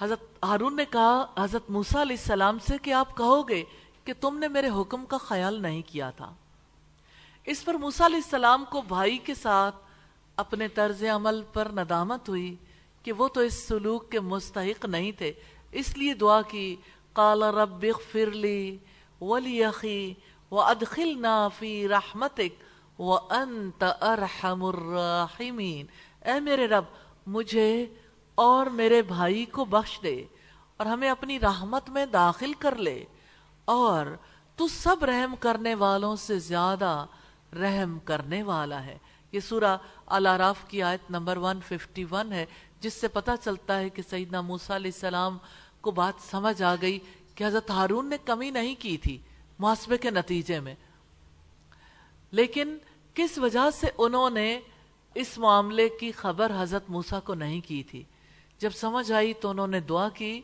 Speaker 1: حضرت ہارون نے کہا، حضرت موسیٰ علیہ السلام سے کہ آپ کہو گے کہ تم نے میرے حکم کا خیال نہیں کیا تھا۔ اس پر موسیٰ علیہ السلام کو بھائی کے ساتھ اپنے طرز عمل پر ندامت ہوئی کہ وہ تو اس سلوک کے مستحق نہیں تھے۔ اس لیے دعا کی، قال رب اغفر لی ولی اخی وادخلنا فی رحمتک وانت ارحم الراحمین۔ اے میرے رب، مجھے اور میرے بھائی کو بخش دے اور ہمیں اپنی رحمت میں داخل کر لے اور تو سب رحم کرنے والوں سے زیادہ رحم کرنے والا ہے۔ یہ سورہ الاراف کی آیت نمبر 151 ہے، جس سے پتا چلتا ہے کہ سیدنا موسیٰ علیہ السلام کو بات سمجھ آ گئی کہ حضرت ہارون نے کمی نہیں کی تھی محاسبے کے نتیجے میں۔ لیکن کس وجہ سے انہوں نے اس معاملے کی خبر حضرت موسیٰ کو نہیں کی تھی؟ جب سمجھ آئی تو انہوں نے دعا کی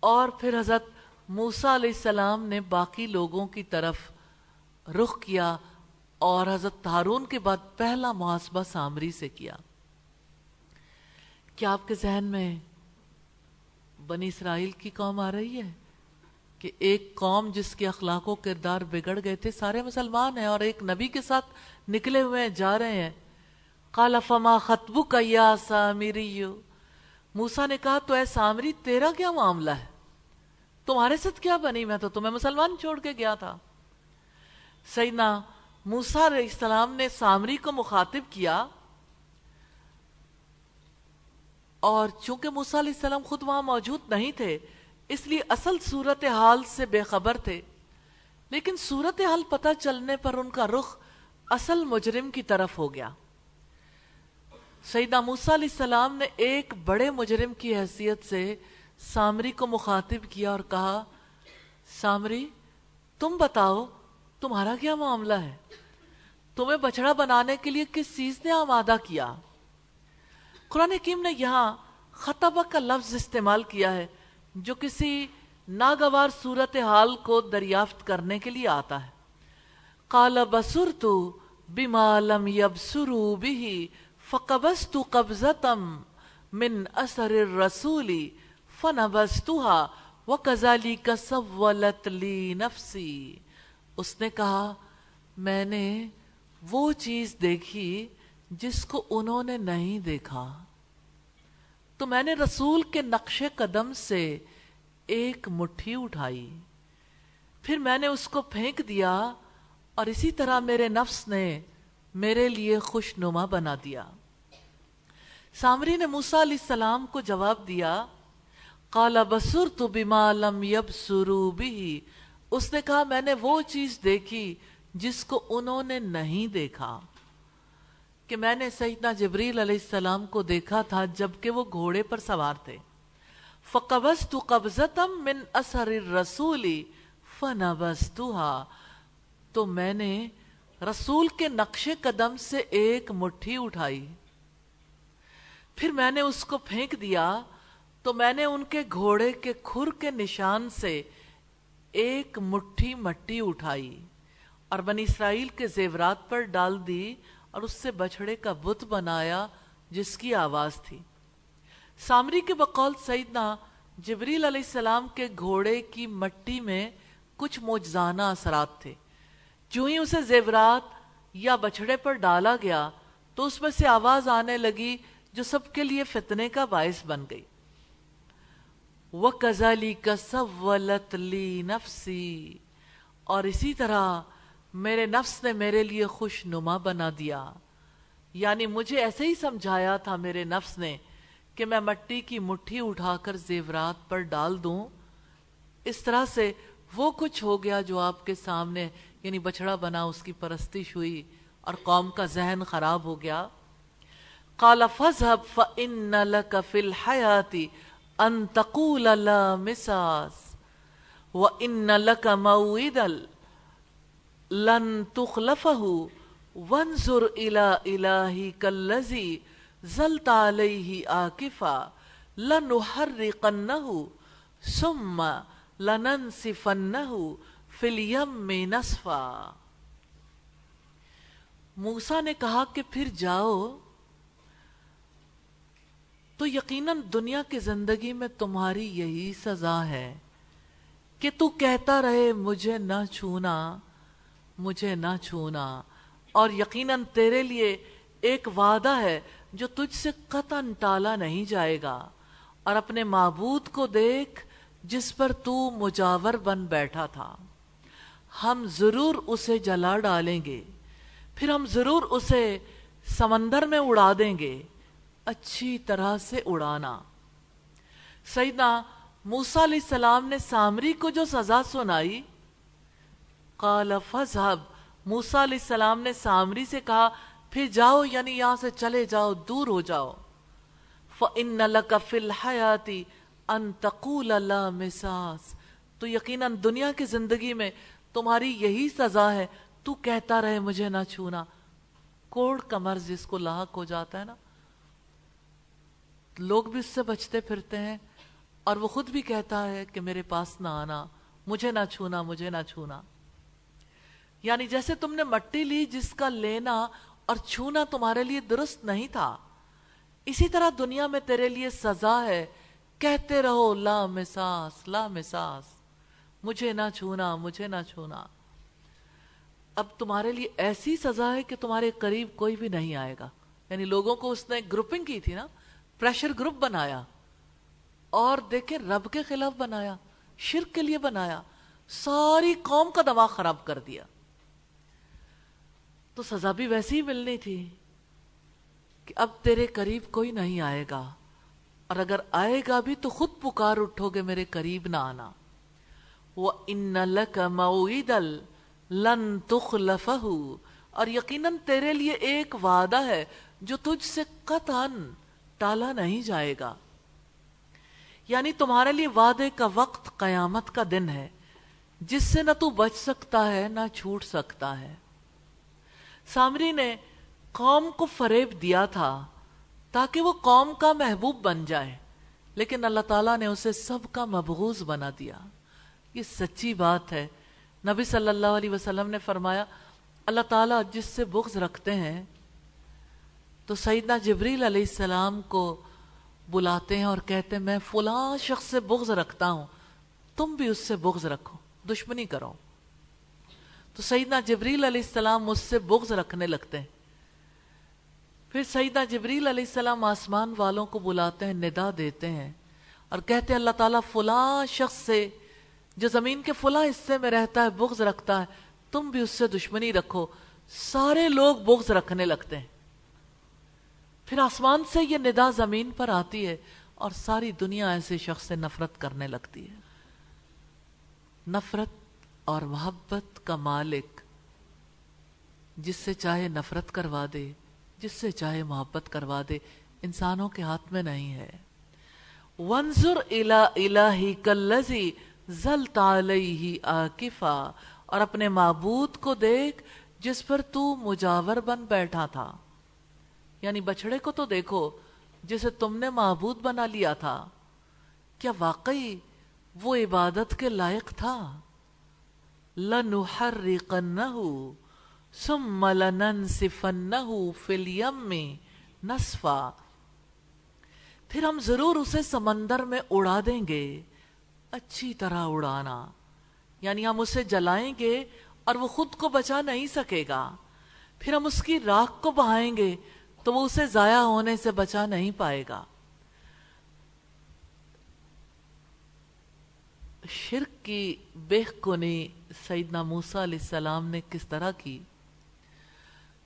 Speaker 1: اور پھر حضرت موسیٰ علیہ السلام نے باقی لوگوں کی طرف رخ کیا اور حضرت ہارون کے بعد پہلا محاسبہ سامری سے کیا۔ کیا آپ کے ذہن میں بنی اسرائیل کی قوم آ رہی ہے؟ کہ ایک قوم جس کے اخلاق و کردار بگڑ گئے تھے، سارے مسلمان ہیں اور ایک نبی کے ساتھ نکلے ہوئے ہیں، جا رہے ہیں۔ قال، فما خطبو کا یا سامری موسا نے کہا، تو اے سامری، تیرا کیا معاملہ ہے؟ تمہارے ساتھ کیا بنی؟ میں تو تمہیں مسلمان چھوڑ کے گیا تھا۔ سیدنا موسا علیہ السلام نے سامری کو مخاطب کیا اور چونکہ موسیٰ علیہ السلام خود وہاں موجود نہیں تھے، اس لیے اصل صورتحال سے بے خبر تھے۔ لیکن صورتحال پتہ چلنے پر ان کا رخ اصل مجرم کی طرف ہو گیا۔ سیدہ موسیٰ علیہ السلام نے ایک بڑے مجرم کی حیثیت سے سامری کو مخاطب کیا اور کہا، سامری، تم بتاؤ تمہارا کیا معاملہ ہے؟ تمہیں بچڑا بنانے کے لیے کس چیز نے آمادہ کیا؟ قرآن حکیم نے یہاں خطبہ کا لفظ استعمال کیا ہے، جو کسی ناگوار صورتحال کو دریافت کرنے کے لیے آتا ہے۔ قال بسرت بما لم يبصروا به فقبست قبضة من اثر رسولی فن الرسول فنبستها وكذلك سولت لي نفسي اس نے کہا، میں نے وہ چیز دیکھی جس کو انہوں نے نہیں دیکھا۔ تو میں نے رسول کے نقش قدم سے ایک مٹھی اٹھائی۔ پھر میں نے اس کو پھینک دیا اور اسی طرح میرے نفس نے میرے لیے خوش نما بنا دیا۔ سامری نے موسا علیہ السلام کو جواب دیا کالا بسر تو بیما لم یب سرو بھی اس نے کہا، میں نے وہ چیز دیکھی جس کو انہوں نے نہیں دیکھا، کہ میں نے سیدنا جبریل علیہ السلام کو دیکھا تھا جبکہ وہ گھوڑے پر سوار تھے۔ فقبضت قبضتم من اثر الرسول فنبستها تو میں نے رسول کے نقش قدم سے ایک مٹھی اٹھائی۔ پھر میں نے اس کو پھینک دیا۔ تو میں نے ان کے گھوڑے کے کھر کے نشان سے ایک مٹھی مٹی اٹھائی اور بنی اسرائیل کے زیورات پر ڈال دی اور اس سے بچھڑے کا بت بنایا جس کی آواز تھی۔ سامری کے بقول سیدنا جبریل علیہ السلام کے گھوڑے کی مٹی میں کچھ موجزانہ اثرات تھے۔ جو ہی اسے زیورات یا بچھڑے پر ڈالا گیا تو اس میں سے آواز آنے لگی جو سب کے لیے فتنے کا باعث بن گئی۔ وَكَذَلِكَ سَوَّلَتْ لِي نَفْسِي۔ اور اسی طرح میرے نفس نے میرے لیے خوش نما بنا دیا۔ یعنی مجھے ایسے ہی سمجھایا تھا میرے نفس نے کہ میں مٹی کی مٹھی اٹھا کر زیورات پر ڈال دوں۔ اس طرح سے وہ کچھ ہو گیا جو آپ کے سامنے یعنی بچڑا بنا، اس کی پرستش ہوئی اور قوم کا ذہن خراب ہو گیا۔ قال فذهب فإن لك في الحياة أن تقول لا مساس وإن لك موعدا لن تخلفه وانظر إلى إلهك الذي زلت عليه آكفا لنحرقنه ثم لننسفنه في اليم نصفا۔ موسیٰ نے کہا کہ پھر جاؤ تو یقیناً دنیا کی زندگی میں تمہاری یہی سزا ہے کہ تو کہتا رہے، مجھے نہ چھونا، مجھے نہ چھونا۔ اور یقیناً تیرے لیے ایک وعدہ ہے جو تجھ سے قطن ٹالا نہیں جائے گا۔ اور اپنے معبود کو دیکھ جس پر تو مجاور بن بیٹھا تھا۔ ہم ضرور اسے جلا ڈالیں گے، پھر ہم ضرور اسے سمندر میں اڑا دیں گے۔ اچھی طرح سے اڑانا۔ سیدنا موسیٰ علیہ السلام نے سامری کو جو سزا سنائی، قال فضحب موسیٰ علیہ السلام نے سامری سے کہا، پھر جاؤ یعنی یہاں سے چلے جاؤ، دور ہو جاؤ۔ فَإِنَّ لَكَ فِي الْحَيَاتِ أَن تَقُولَ لَا مِسَاس۔ تو یقیناً دنیا کی زندگی میں تمہاری یہی سزا ہے، تو کہتا رہے مجھے نہ چھونا۔ کوڑ کا مرض جس کو لاحق ہو جاتا ہے نا۔ لوگ بھی اس سے بچتے پھرتے ہیں اور وہ خود بھی کہتا ہے کہ میرے پاس نہ آنا، مجھے نہ چھونا، مجھے نہ چھونا۔ یعنی جیسے تم نے مٹی لی جس کا لینا اور چھونا تمہارے لیے درست نہیں تھا، اسی طرح دنیا میں تیرے لیے سزا ہے۔ کہتے رہو، لا مساس لا مساس۔ مجھے نہ چھونا، مجھے نہ چھونا۔ اب تمہارے لیے ایسی سزا ہے کہ تمہارے قریب کوئی بھی نہیں آئے گا۔ یعنی لوگوں کو اس نے گروپنگ کی تھی نا پریشر گروپ بنایا اور دیکھیں رب کے خلاف بنایا، شرک کے لیے بنایا، ساری قوم کا دماغ خراب کر دیا۔ تو سزا بھی ویسی ہی ملنی تھی کہ اب تیرے قریب کوئی نہیں آئے گا، اور اگر آئے گا بھی تو خود پکار اٹھو گے میرے قریب نہ آنا۔ وہ ان لک مویدل لن تخلفہ اور یقیناً تیرے لیے ایک وعدہ ہے جو تجھ سے قطعاً ٹالا نہیں جائے گا۔ یعنی تمہارے لیے وعدے کا وقت قیامت کا دن ہے، جس سے نہ تو بچ سکتا ہے، نہ چھوٹ سکتا ہے۔ سامری نے قوم کو فریب دیا تھا تاکہ وہ قوم کا محبوب بن جائے، لیکن اللہ تعالیٰ نے اسے سب کا مبغوز بنا دیا۔ یہ سچی بات ہے۔ نبی صلی اللہ علیہ وسلم نے فرمایا، اللہ تعالیٰ جس سے بغض رکھتے ہیں تو سیدنا جبریل علیہ السلام کو بلاتے ہیں اور کہتے ہیں، میں فلاں شخص سے بغض رکھتا ہوں، تم بھی اس سے بغض رکھو، دشمنی کرو۔ تو سیدنا جبریل علیہ السلام اس سے بغض رکھنے لگتے ہیں۔ پھر سیدہ جبریل علیہ السلام آسمان والوں کو بلاتے ہیں، ندا دیتے ہیں اور کہتے ہیں، اللہ تعالیٰ فلاں شخص سے جو زمین کے فلاں حصے میں رہتا ہے، بغض رکھتا ہے، تم بھی اس سے دشمنی رکھو۔ سارے لوگ بغض رکھنے لگتے ہیں۔ پھر آسمان سے یہ ندا زمین پر آتی ہے اور ساری دنیا ایسے شخص سے نفرت کرنے لگتی ہے۔ نفرت اور محبت کا مالک جس سے چاہے نفرت کروا دے، جس سے چاہے محبت کروا دے، انسانوں کے ہاتھ میں نہیں ہے۔ ونظر الہی کلزی زلت علیہ آکفا اور اپنے معبود کو دیکھ جس پر تو مجاور بن بیٹھا تھا۔ یعنی بچڑے کو تو دیکھو، جسے تم نے معبود بنا لیا تھا۔ کیا واقعی وہ عبادت کے لائق تھا؟ لَنُحَرِّقَنَّهُ ثُمَّ لَنَنْسِفَنَّهُ فِي الْيَمِّ نَصْفًا۔ پھر ہم ضرور اسے سمندر میں اڑا دیں گے۔ اچھی طرح اڑانا۔ یعنی ہم اسے جلائیں گے اور وہ خود کو بچا نہیں سکے گا۔ پھر ہم اس کی راکھ کو بہائیں گے۔ تو وہ اسے ضائع ہونے سے بچا نہیں پائے گا۔ شرک کی بیخ کنی سیدنا موسیٰ علیہ السلام نے کس طرح کی؟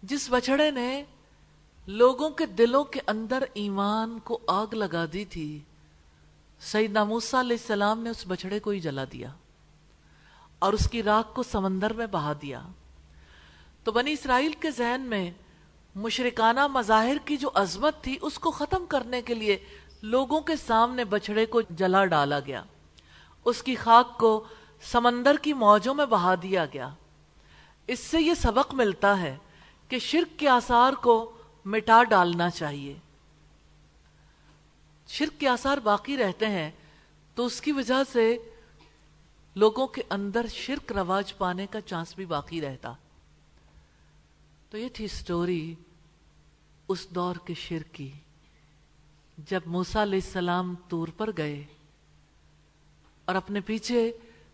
Speaker 1: جس بچڑے نے لوگوں کے دلوں کے اندر ایمان کو آگ لگا دی تھی، سیدنا موسیٰ علیہ السلام نے اس بچڑے کو ہی جلا دیا اور اس کی راک کو سمندر میں بہا دیا۔ تو بنی اسرائیل کے ذہن میں مشرکانہ مظاہر کی جو عظمت تھی، اس کو ختم کرنے کے لیے لوگوں کے سامنے بچڑے کو جلا ڈالا گیا۔ اس کی خاک کو سمندر کی موجوں میں بہا دیا گیا۔ اس سے یہ سبق ملتا ہے کہ شرک کے آثار کو مٹا ڈالنا چاہیے۔ شرک کے آثار باقی رہتے ہیں، تو اس کی وجہ سے لوگوں کے اندر شرک رواج پانے کا چانس بھی باقی رہتا۔ تو یہ تھی سٹوری اس دور کے شرک کی۔ جب موسیٰ علیہ السلام تور پر گئے اور اپنے پیچھے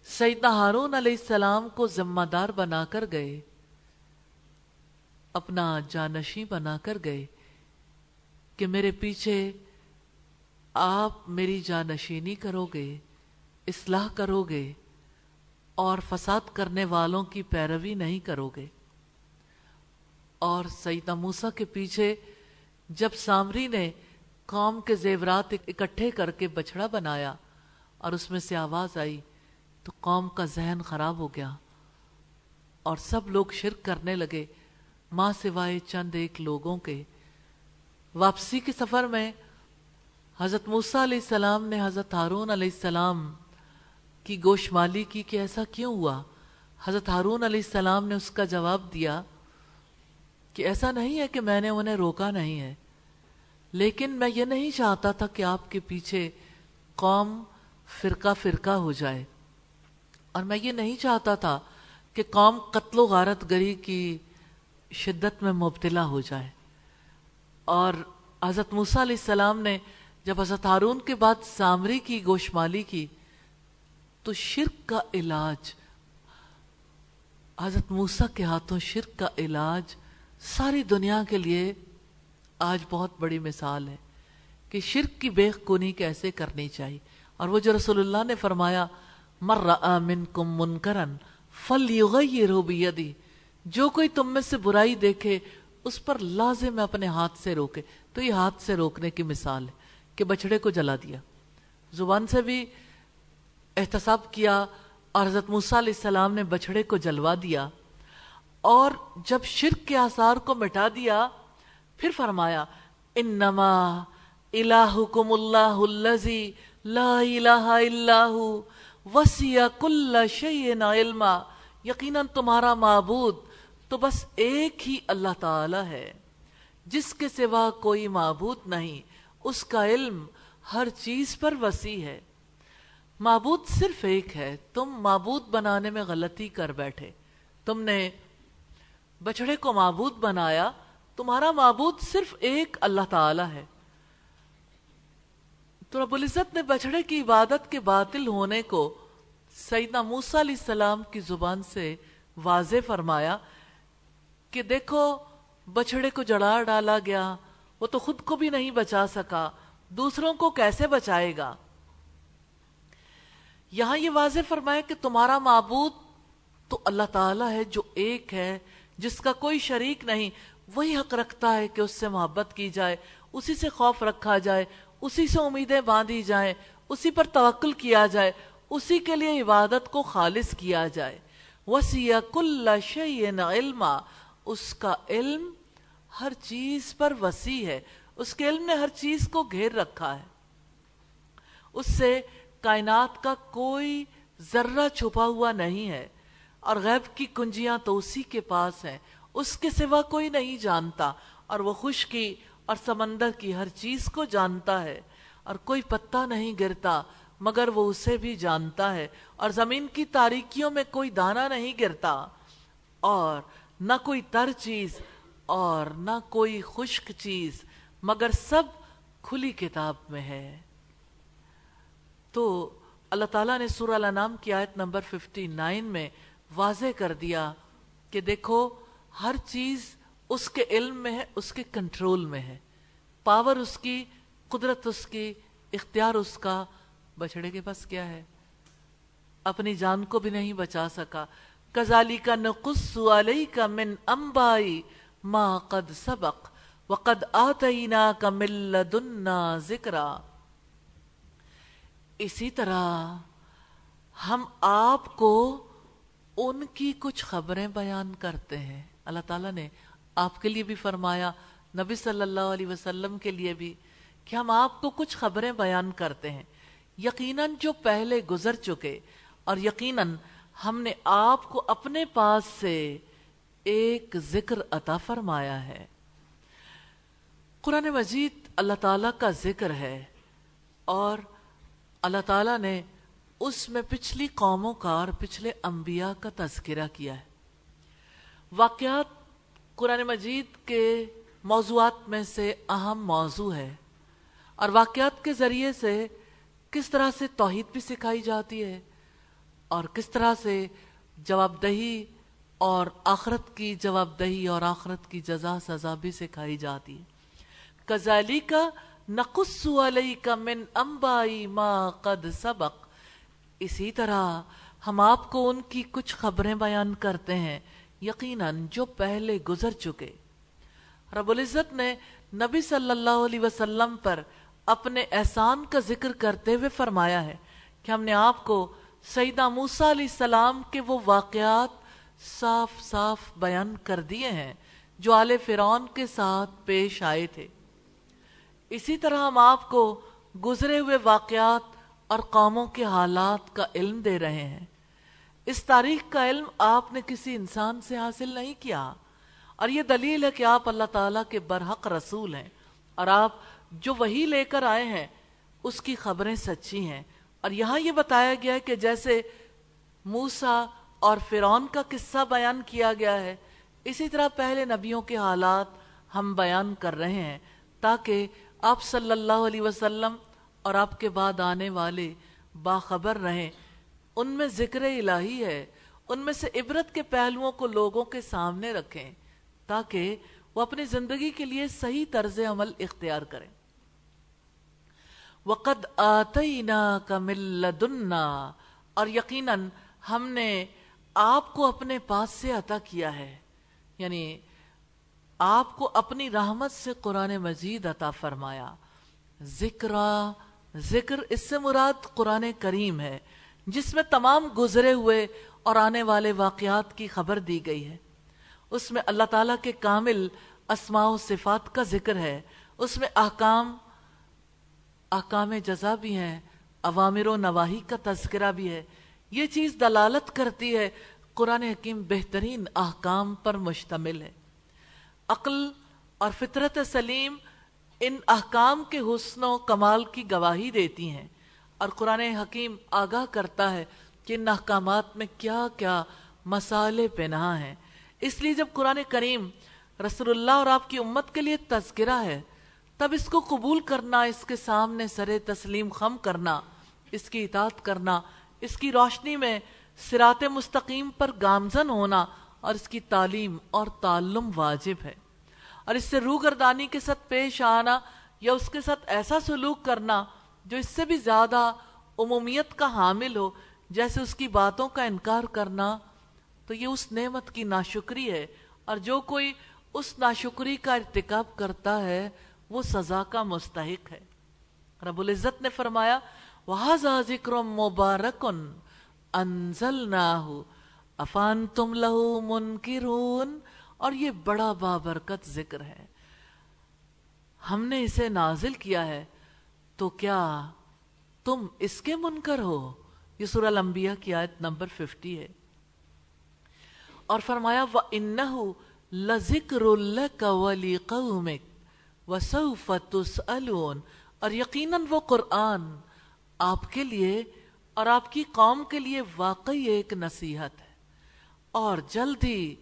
Speaker 1: سیدنا ہارون علیہ السلام کو ذمہ دار بنا کر گئے، اپنا جانشی بنا کر گئے کہ میرے پیچھے آپ میری جانشینی کرو گے اصلاح کرو گے اور فساد کرنے والوں کی پیروی نہیں کرو گے اور سیدہ موسیٰ کے پیچھے جب سامری نے قوم کے زیورات اکٹھے کر کے بچڑا بنایا اور اس میں سے آواز آئی تو قوم کا ذہن خراب ہو گیا اور سب لوگ شرک کرنے لگے، ماں سوائے چند ایک لوگوں کے۔ واپسی کے سفر میں حضرت موسیٰ علیہ السلام نے حضرت ہارون علیہ السلام کی گوشمالی کی کہ ایسا کیوں ہوا؟ حضرت ہارون علیہ السلام نے اس کا جواب دیا کہ ایسا نہیں ہے کہ میں نے انہیں روکا نہیں ہے۔ لیکن میں یہ نہیں چاہتا تھا کہ آپ کے پیچھے قوم فرقہ فرقہ ہو جائے۔ اور میں یہ نہیں چاہتا تھا کہ قوم قتل و غارت گری کی شدت میں مبتلا ہو جائے۔ اور حضرت موسیٰ علیہ السلام نے جب حضرت ہارون کے بعد سامری کی گوشمالی کی تو شرک کا علاج، حضرت موسیٰ کے ہاتھوں شرک کا علاج ساری دنیا کے لیے آج بہت بڑی مثال ہے کہ شرک کی بے کنی کیسے کرنی چاہیے۔ اور وہ جو رسول اللہ نے فرمایا مر منکم منکرن فلیغیرہ بیدی۔ جو کوئی تم میں سے برائی دیکھے، اس پر لازم اپنے ہاتھ سے روکے۔ تو یہ ہاتھ سے روکنے کی مثال ہے کہ بچڑے کو جلا دیا۔ زبان سے بھی احتساب کیا اور حضرت موسیٰ علیہ السلام نے بچڑے کو جلوا دیا۔ اور جب شرک کے آثار کو مٹا دیا، پھر فرمایا، انما الہکم اللہ اللذی لا الہ الا ہو، وسیع کل شیئن علما، یقیناً تمہارا معبود تو بس ایک ہی اللہ تعالی ہے، جس کے سوا کوئی معبود نہیں، اس کا علم ہر چیز پر وسیع ہے۔ معبود صرف ایک ہے، تم معبود بنانے میں غلطی کر بیٹھے، تم نے بچڑے کو معبود بنایا، تمہارا معبود صرف ایک اللہ تعالی ہے۔ تو رب العزت نے بچڑے کی عبادت کے باطل ہونے کو سیدنا موسیٰ علیہ السلام کی زبان سے واضح فرمایا کہ دیکھو بچڑے کو جڑا ڈالا گیا، وہ تو خود کو بھی نہیں بچا سکا، دوسروں کو کیسے بچائے گا؟ یہاں یہ واضح فرمایا کہ تمہارا معبود تو اللہ تعالیٰ ہے جو ایک ہے جس کا کوئی شریک نہیں، وہی حق رکھتا ہے کہ اس سے محبت کی جائے، اسی سے خوف رکھا جائے، اسی سے امیدیں باندھی جائیں، اسی پر توکل کیا جائے، اسی کے لیے عبادت کو خالص کیا جائے۔ وسیع کل شعین علما، اس کا علم ہر چیز پر وسیع ہے، اس کے علم نے ہر چیز کو گھیر رکھا ہے۔ اس سے کائنات کا کوئی ذرہ چھپا ہوا نہیں ہے۔ اور غیب کی کنجیاں تو اسی کے پاس ہیں۔ اس کے سوا کوئی نہیں جانتا، اور وہ خشکی اور سمندر کی ہر چیز کو جانتا ہے۔ اور کوئی پتا نہیں گرتا، مگر وہ اسے بھی جانتا ہے۔ اور زمین کی تاریکیوں میں کوئی دانا نہیں گرتا۔ اور نہ کوئی تر چیز اور نہ کوئی خشک چیز، مگر سب کھلی کتاب میں ہے۔ تو اللہ تعالیٰ نے سورہ الانام کی آیت نمبر 59 میں واضح کر دیا کہ دیکھو، ہر چیز اس کے علم میں ہے، اس کے کنٹرول میں ہے۔ پاور اس کی، قدرت اس کی، اختیار اس کا۔ بچڑے کے پاس کیا ہے؟ اپنی جان کو بھی نہیں بچا سکا۔ کزالی کا نقص علی کا من امبائی ما قد سبق وقد آتینا کا ملدنا ذکرہ اسی طرح ہم آپ کو ان کی کچھ خبریں بیان کرتے ہیں۔ اللہ تعالیٰ نے آپ کے لیے بھی فرمایا، نبی صلی اللہ علیہ وسلم کے لیے بھی کہ ہم آپ کو کچھ خبریں بیان کرتے ہیں۔ یقیناً جو پہلے گزر چکے، اور یقیناً ہم نے آپ کو اپنے پاس سے ایک ذکر عطا فرمایا ہے۔ قرآن مجید اللہ تعالیٰ کا ذکر ہے اور اللہ تعالیٰ نے اس میں پچھلی قوموں کا اور پچھلے انبیاء کا تذکرہ کیا ہے۔ واقعات قرآن مجید کے موضوعات میں سے اہم موضوع ہے اور واقعات کے ذریعے سے کس طرح سے توحید بھی سکھائی جاتی ہے اور کس طرح سے جواب دہی اور آخرت کی جواب دہی اور آخرت کی جزا سزا بھی سکھائی جاتی ہے۔ کزالی کا نقص علی کا من امبائی ما قد سبق۔ اسی طرح ہم آپ کو ان کی کچھ خبریں بیان کرتے ہیں، یقیناً جو پہلے گزر چکے۔ رب العزت نے نبی صلی اللہ علیہ وسلم پر اپنے احسان کا ذکر کرتے ہوئے فرمایا ہے کہ ہم نے آپ کو سیدہ موسیٰ علیہ السلام کے وہ واقعات صاف صاف بیان کر دیے ہیں جو آل فرعون کے ساتھ پیش آئے تھے۔ اسی طرح ہم آپ کو گزرے ہوئے واقعات اور قوموں کے حالات کا علم دے رہے ہیں۔ اس تاریخ کا علم آپ نے کسی انسان سے حاصل نہیں کیا۔ اور یہ دلیل ہے کہ آپ اللہ تعالیٰ کے برحق رسول ہیں۔ اور آپ جو وہی لے کر آئے ہیں، اس کی خبریں سچی ہیں۔ اور یہاں یہ بتایا گیا ہے کہ جیسے موسا اور فرون کا قصہ بیان کیا گیا ہے، اسی طرح پہلے نبیوں کے حالات ہم بیان کر رہے ہیں تاکہ آپ صلی اللہ علیہ وسلم اور آپ کے بعد آنے والے باخبر رہیں۔ ان میں ذکر الہی ہے۔ ان میں سے عبرت کے پہلوؤں کو لوگوں کے سامنے رکھیں تاکہ وہ اپنی زندگی کے لیے صحیح طرز عمل اختیار کریں۔ وقد آتینا کا ملدنا اور یقیناً ہم نے آپ کو اپنے پاس سے عطا کیا ہے۔ یعنی آپ کو اپنی رحمت سے قرآن مجید عطا فرمایا۔ ذکر ذکر اس سے مراد قرآن کریم ہے، جس میں تمام گزرے ہوئے اور آنے والے واقعات کی خبر دی گئی ہے۔ اس میں اللہ تعالیٰ کے کامل اسماع و صفات کا ذکر ہے۔ اس میں احکام احکام جزا بھی ہیں عوامر و نواحی کا تذکرہ بھی ہے۔ یہ چیز دلالت کرتی ہے، قرآن حکیم بہترین احکام پر مشتمل ہے۔ عقل اور فطرت سلیم ان احکام کے حسن و کمال کی گواہی دیتی ہیں اور قرآن حکیم آگاہ کرتا ہے کہ ان احکامات میں کیا کیا مسالے پناہ ہیں۔ اس لیے جب قرآن کریم رسول اللہ اور آپ کی امت کے لیے تذکرہ ہے، تب اس کو قبول کرنا، اس کے سامنے سر تسلیم خم کرنا، اس کی اطاعت کرنا، اس کی روشنی میں سرات مستقیم پر گامزن ہونا اور اس کی تعلیم اور تعلم واجب ہے۔ اور اس سے روگردانی کے ساتھ پیش آنا یا اس کے ساتھ ایسا سلوک کرنا جو اس سے بھی زیادہ عمومیت کا حامل ہو، جیسے اس کی باتوں کا انکار کرنا، تو یہ اس نعمت کی ناشکری ہے۔ اور جو کوئی اس ناشکری کا ارتکاب کرتا ہے، وہ سزا کا مستحق ہے۔ رب العزت نے فرمایا وَحَذَا ذِكْرٌ مُبَارَكٌ أَنزَلْنَاهُ۔ افان تم لہو منکرون اور یہ بڑا بابرکت ذکر ہے۔ ہم نے اسے نازل کیا ہے، تو کیا تم اس کے منکر ہو؟ یہ سورہ الانبیاء کی آیت نمبر ففٹی ہے۔ اور فرمایا، وَإِنَّهُ لَذِكْرُ لَكَ وَلِقَوْمِكَ وَسَوْفَ تُسْأَلُونَ۔ اور یقیناً وہ قرآن آپ کے لیے اور آپ کی قوم کے لیے واقعی ایک نصیحت ہے۔ اور جلد ہی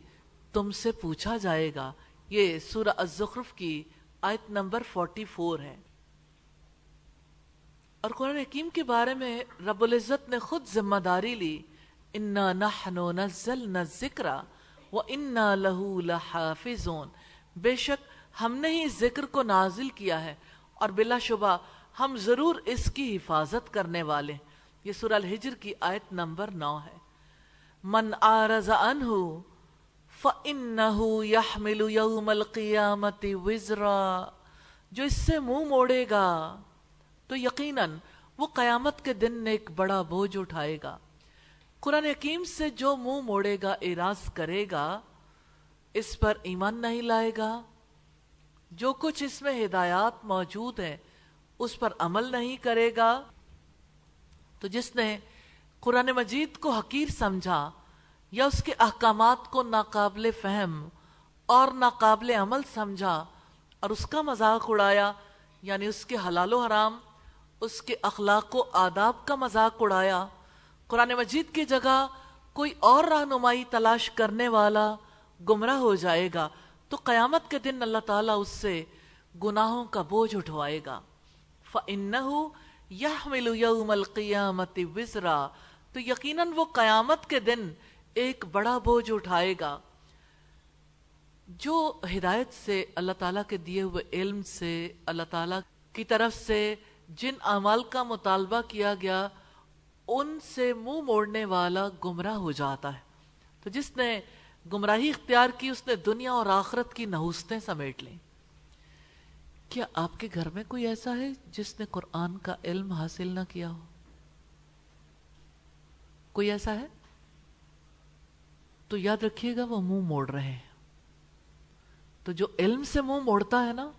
Speaker 1: تم سے پوچھا جائے گا۔ یہ سورہ الزخرف کی آیت نمبر 44 ہے۔ اور قرآن حکیم کے بارے میں رب العزت نے خود ذمہ داری لی، انا نحنو نزلنا الذکر و انا لہو لحافظون۔ بے شک ہم نے ہی ذکر کو نازل کیا ہے اور بلا شبہ ہم ضرور اس کی حفاظت کرنے والے یہ سورہ الحجر کی آیت نمبر نو ہے۔ من آرز عنہ فَإِنَّهُ يَحْمِلُ يَوْمَ الْقِيَامَةِ وِزْرًا۔ جو اس سے منہ موڑے گا، تو یقیناً وہ قیامت کے دن ایک بڑا بوجھ اٹھائے گا۔ قرآن حکیم سے جو منہ موڑے گا اراز کرے گا، اس پر ایمان نہیں لائے گا۔ جو کچھ اس میں ہدایات موجود ہیں، اس پر عمل نہیں کرے گا۔ تو جس نے قرآن مجید کو حقیر سمجھا یا اس کے احکامات کو ناقابل فہم اور ناقابل عمل سمجھا اور اس کا مذاق اڑایا یعنی اس کے حلال و حرام، اس کے اخلاق و آداب کا مذاق اڑایا۔ قرآن مجید کی جگہ کوئی اور رہنمائی تلاش کرنے والا گمراہ ہو جائے گا تو قیامت کے دن اللہ تعالیٰ اس سے گناہوں کا بوجھ اٹھوائے گا۔ فَإِنَّهُ يَحْمِلُ يَوْمَ الْقِيَامَةِ وِزْرًا۔ تو یقیناً وہ قیامت کے دن ایک بڑا بوجھ اٹھائے گا، جو ہدایت سے اللہ تعالیٰ کے دیے ہوئے علم سے، اللہ تعالیٰ کی طرف سے جن اعمال کا مطالبہ کیا گیا، ان سے منہ موڑنے والا گمراہ ہو جاتا ہے۔ تو جس نے گمراہی اختیار کی، اس نے دنیا اور آخرت کی نحوستیں سمیٹ لیں۔ کیا آپ کے گھر میں کوئی ایسا ہے جس نے قرآن کا علم حاصل نہ کیا ہو؟ کوئی ایسا ہے؟ تو یاد رکھیے گا وہ منہ موڑ رہے ہیں۔ تو جو علم سے منہ موڑتا ہے نا،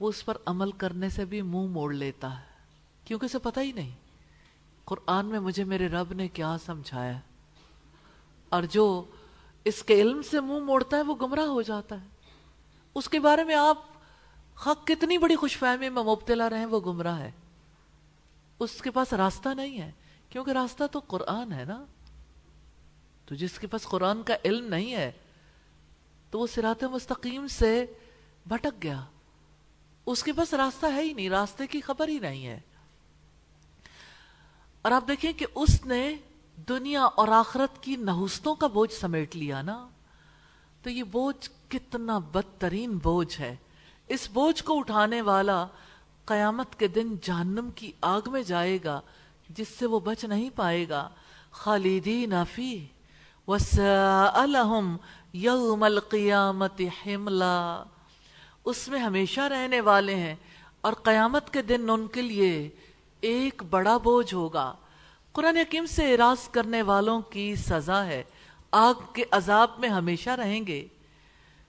Speaker 1: وہ اس پر عمل کرنے سے بھی منہ موڑ لیتا ہے۔ کیونکہ اسے پتہ ہی نہیں۔ قرآن میں مجھے میرے رب نے کیا سمجھایا۔ اور جو اس کے علم سے منہ موڑتا ہے، وہ گمراہ ہو جاتا ہے۔ اس کے بارے میں آپ حق کتنی بڑی خوش فہمی میں مبتلا رہے ہیں وہ گمراہ ہے۔ اس کے پاس راستہ نہیں ہے۔ کیونکہ راستہ تو قرآن ہے نا۔ تو جس کے پاس قرآن کا علم نہیں ہے، تو وہ سرات مستقیم سے بھٹک گیا۔ اس کے پاس راستہ ہے ہی نہیں، راستے کی خبر ہی نہیں ہے۔ اور آپ دیکھیں کہ اس نے دنیا اور آخرت کی نحوستوں کا بوجھ سمیٹ لیا نا۔ تو یہ بوجھ کتنا بدترین بوجھ ہے۔ اس بوجھ کو اٹھانے والا قیامت کے دن جہنم کی آگ میں جائے گا، جس سے وہ بچ نہیں پائے گا۔ خالدین فی وسألہم یوم القیامت حملا۔ اس میں ہمیشہ رہنے والے ہیں اور قیامت کے دن ان کے لیے ایک بڑا بوجھ ہوگا۔ قرآن حکیم سے اراز کرنے والوں کی سزا ہے۔ آگ کے عذاب میں ہمیشہ رہیں گے۔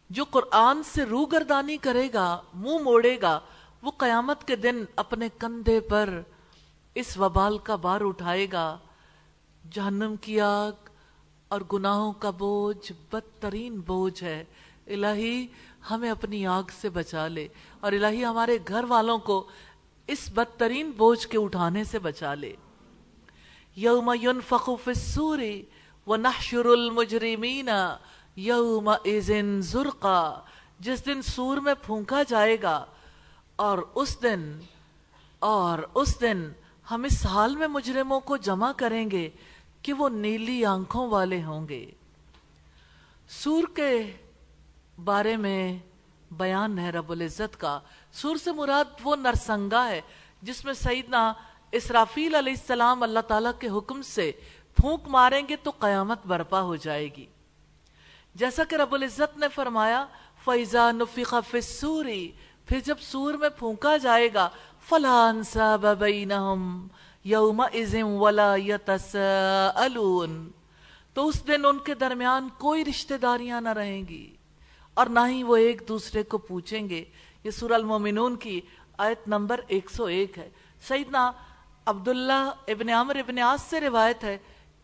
Speaker 1: جو قرآن سے روگردانی کرے گا، منہ موڑے گا، وہ قیامت کے دن اپنے کندھے پر اس وبال کا بار اٹھائے گا۔ جہنم کی آگ اور گناہوں کا بوجھ بدترین بوجھ ہے۔ الہی ہمیں اپنی آگ سے بچا لے اور الہی ہمارے گھر والوں کو اس بدترین بوجھ کے اٹھانے سے بچا لے۔ یوم ينفخ فی السور ونحشر المجرمین یوم ایزن زرقا۔ جس دن سور میں پھونکا جائے گا اور اس دن، اور اس دن ہم اس حال میں مجرموں کو جمع کریں گے۔ کہ وہ نیلی آنکھوں والے ہوں گے۔ سور کے بارے میں بیان ہے رب العزت کا۔ سور سے مراد وہ نرسنگا ہے جس میں سیدنا اسرافیل علیہ السلام اللہ تعالیٰ کے حکم سے پھونک ماریں گے تو قیامت برپا ہو جائے گی۔ جیسا کہ رب العزت نے فرمایا فیضا نفیقہ فسوری پھر جب سور میں پھونکا جائے گا فلان صاحب یوم ازم ولا یتسالون تو اس دن ان کے درمیان کوئی رشتہ داریاں نہ رہیں گی اور نہ ہی وہ ایک دوسرے کو پوچھیں گے۔ یہ سورہ المومنون کی آیت نمبر ایک سو ایک ہے۔ سیدنا عبداللہ ابن عمر ابن آس سے روایت ہے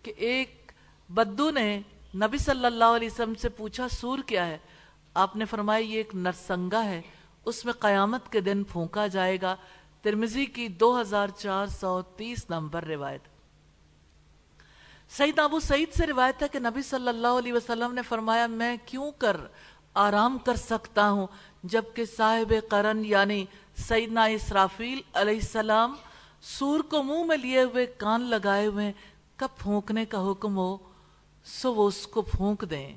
Speaker 1: کہ ایک بدو نے نبی صلی اللہ علیہ وسلم سے پوچھا، سور کیا ہے؟ آپ نے فرمایا، یہ ایک نرسنگا ہے، اس میں قیامت کے دن پھونکا جائے گا۔ ترمزی کی دو ہزار چار سو تیس نمبر روایت۔ سعید ابو سعید سے روایت ہے کہ نبی صلی اللہ علیہ وسلم نے فرمایا، میں کیوں کر آرام کر سکتا ہوں جبکہ صاحب قرن یعنی سیدنا اسرافیل علیہ السلام سور کو منہ میں لیے ہوئے کان لگائے ہوئے کب پھونکنے کا حکم ہو، سو وہ اس کو پھونک دیں۔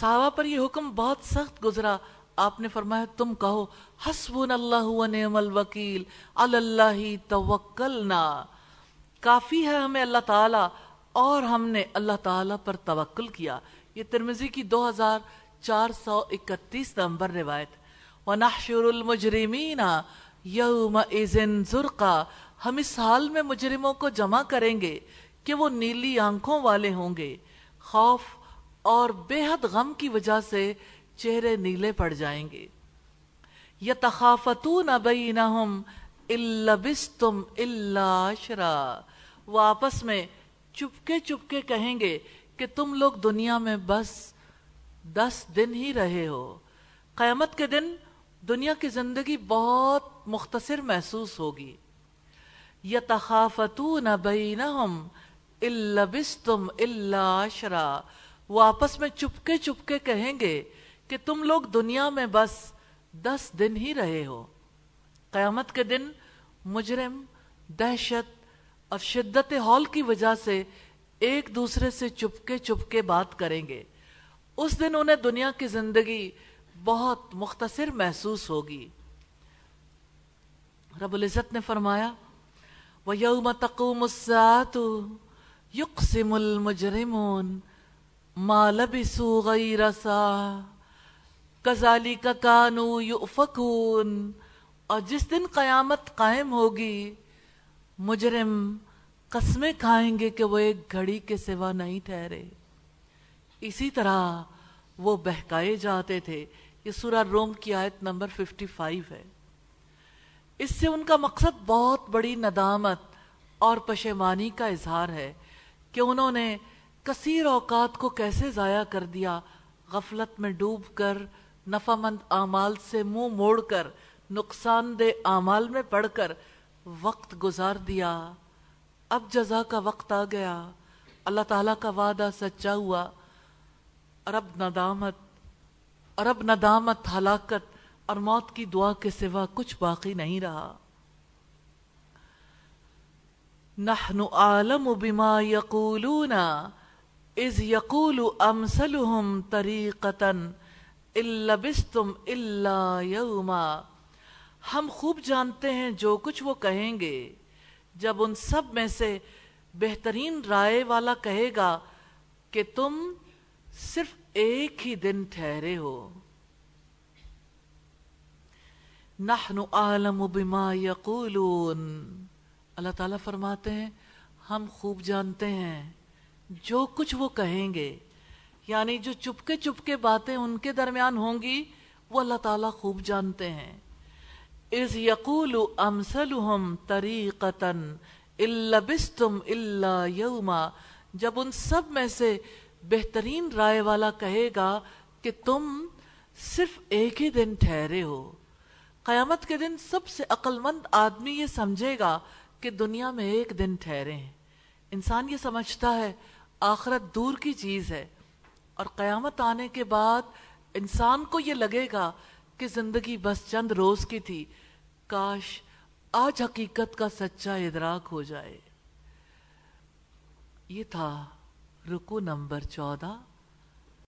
Speaker 1: صحابہ پر یہ حکم بہت سخت گزرا۔ آپ نے فرمایا تم کہو حسبون اللہ و نعم الوکیل اللہ توکلنا۔ کافی ہے ہمیں اللہ تعالی اور ہم نے اللہ تعالی پر توکل کیا۔ یہ ترمزی کی دو ہزار چار سو اکتیس نمبر روایت۔ وَنَحْشُرُ الْمُجْرِمِينَ يَوْمَ اِذٍ زُرْقَ ہم اس حال میں مجرموں کو جمع کریں گے کہ وہ نیلی آنکھوں والے ہوں گے۔ خوف اور بے حد غم کی وجہ سے چہرے نیلے پڑ جائیں گے۔ يَتَخَافَتُونَ بَيْنَهُمْ إِلَّا بِسْتُمْ إِلَّا وہ آپس میں چپکے چپکے کہیں گے کہ تم لوگ دنیا میں بس دس دن ہی رہے ہو۔ قیامت کے دن دنیا کی زندگی بہت مختصر محسوس ہوگی۔ یتخافتون بینہم الا بستم الا عشرا۔ وہ آپس میں چپکے چپکے کہیں گے کہ تم لوگ دنیا میں بس دس دن ہی رہے ہو۔ قیامت کے دن مجرم، دہشت اور شدت ہال کی وجہ سے ایک دوسرے سے چپکے چپکے بات کریں گے۔ اس دن انہیں دنیا کی زندگی بہت مختصر محسوس ہوگی۔ رب العزت نے فرمایا، وَيَوْمَ تَقُومُ السَّاعَةُ يُقْسِمُ الْمُجْرِمُونَ مَا لَبِسُوا غَيْرَ سَاعَ كَذَلِكَ كَانُوا يُؤْفَكُونَ اور جس دن قیامت قائم ہوگی، مجرم قسمیں کھائیں گے کہ وہ ایک گھڑی کے سوا نہیں ٹھہرے۔ اسی طرح وہ بہکائے جاتے تھے۔ یہ سورہ روم کی آیت نمبر 55 ہے۔ اس سے ان کا مقصد بہت بڑی ندامت اور پشیمانی کا اظہار ہے کہ انہوں نے کثیر اوقات کو کیسے ضائع کر دیا، غفلت میں ڈوب کر نفع مند اعمال سے منہ مو موڑ کر، نقصان دہ اعمال میں پڑھ کر وقت گزار دیا۔ اب جزا کا وقت آ گیا۔ اللہ تعالیٰ کا وعدہ سچا ہوا۔ عرب ندامت عرب ندامت، ہلاکت اور موت کی دعا کے سوا کچھ باقی نہیں رہا۔ نحن عالم بما یقولون اذ یقول امثلهم طریقتا الا بستم الا یوما ہم خوب جانتے ہیں جو کچھ وہ کہیں گے۔ جب ان سب میں سے بہترین رائے والا کہے گا کہ تم صرف ایک ہی دن ٹھہرے ہو۔ نحن عالم بما یقولون۔ اللہ تعالیٰ فرماتے ہیں، ہم خوب جانتے ہیں جو کچھ وہ کہیں گے۔ یعنی جو چپکے چپکے باتیں ان کے درمیان ہوں گی، وہ اللہ تعالیٰ خوب جانتے ہیں۔ از یقول امسلہم طریقتا الا بستم الا یوما، جب ان سب میں سے بہترین رائے والا کہے گا کہ تم صرف ایک ہی دن ٹھہرے ہو۔ قیامت کے دن سب سے عقل مند آدمی یہ سمجھے گا کہ دنیا میں ایک دن ٹھہرے ہیں۔ انسان یہ سمجھتا ہے، آخرت دور کی چیز ہے۔ اور قیامت آنے کے بعد انسان کو یہ لگے گا کہ زندگی بس چند روز کی تھی۔ کاش آج حقیقت کا سچا ادراک ہو جائے۔ یہ تھا رکو نمبر چودہ۔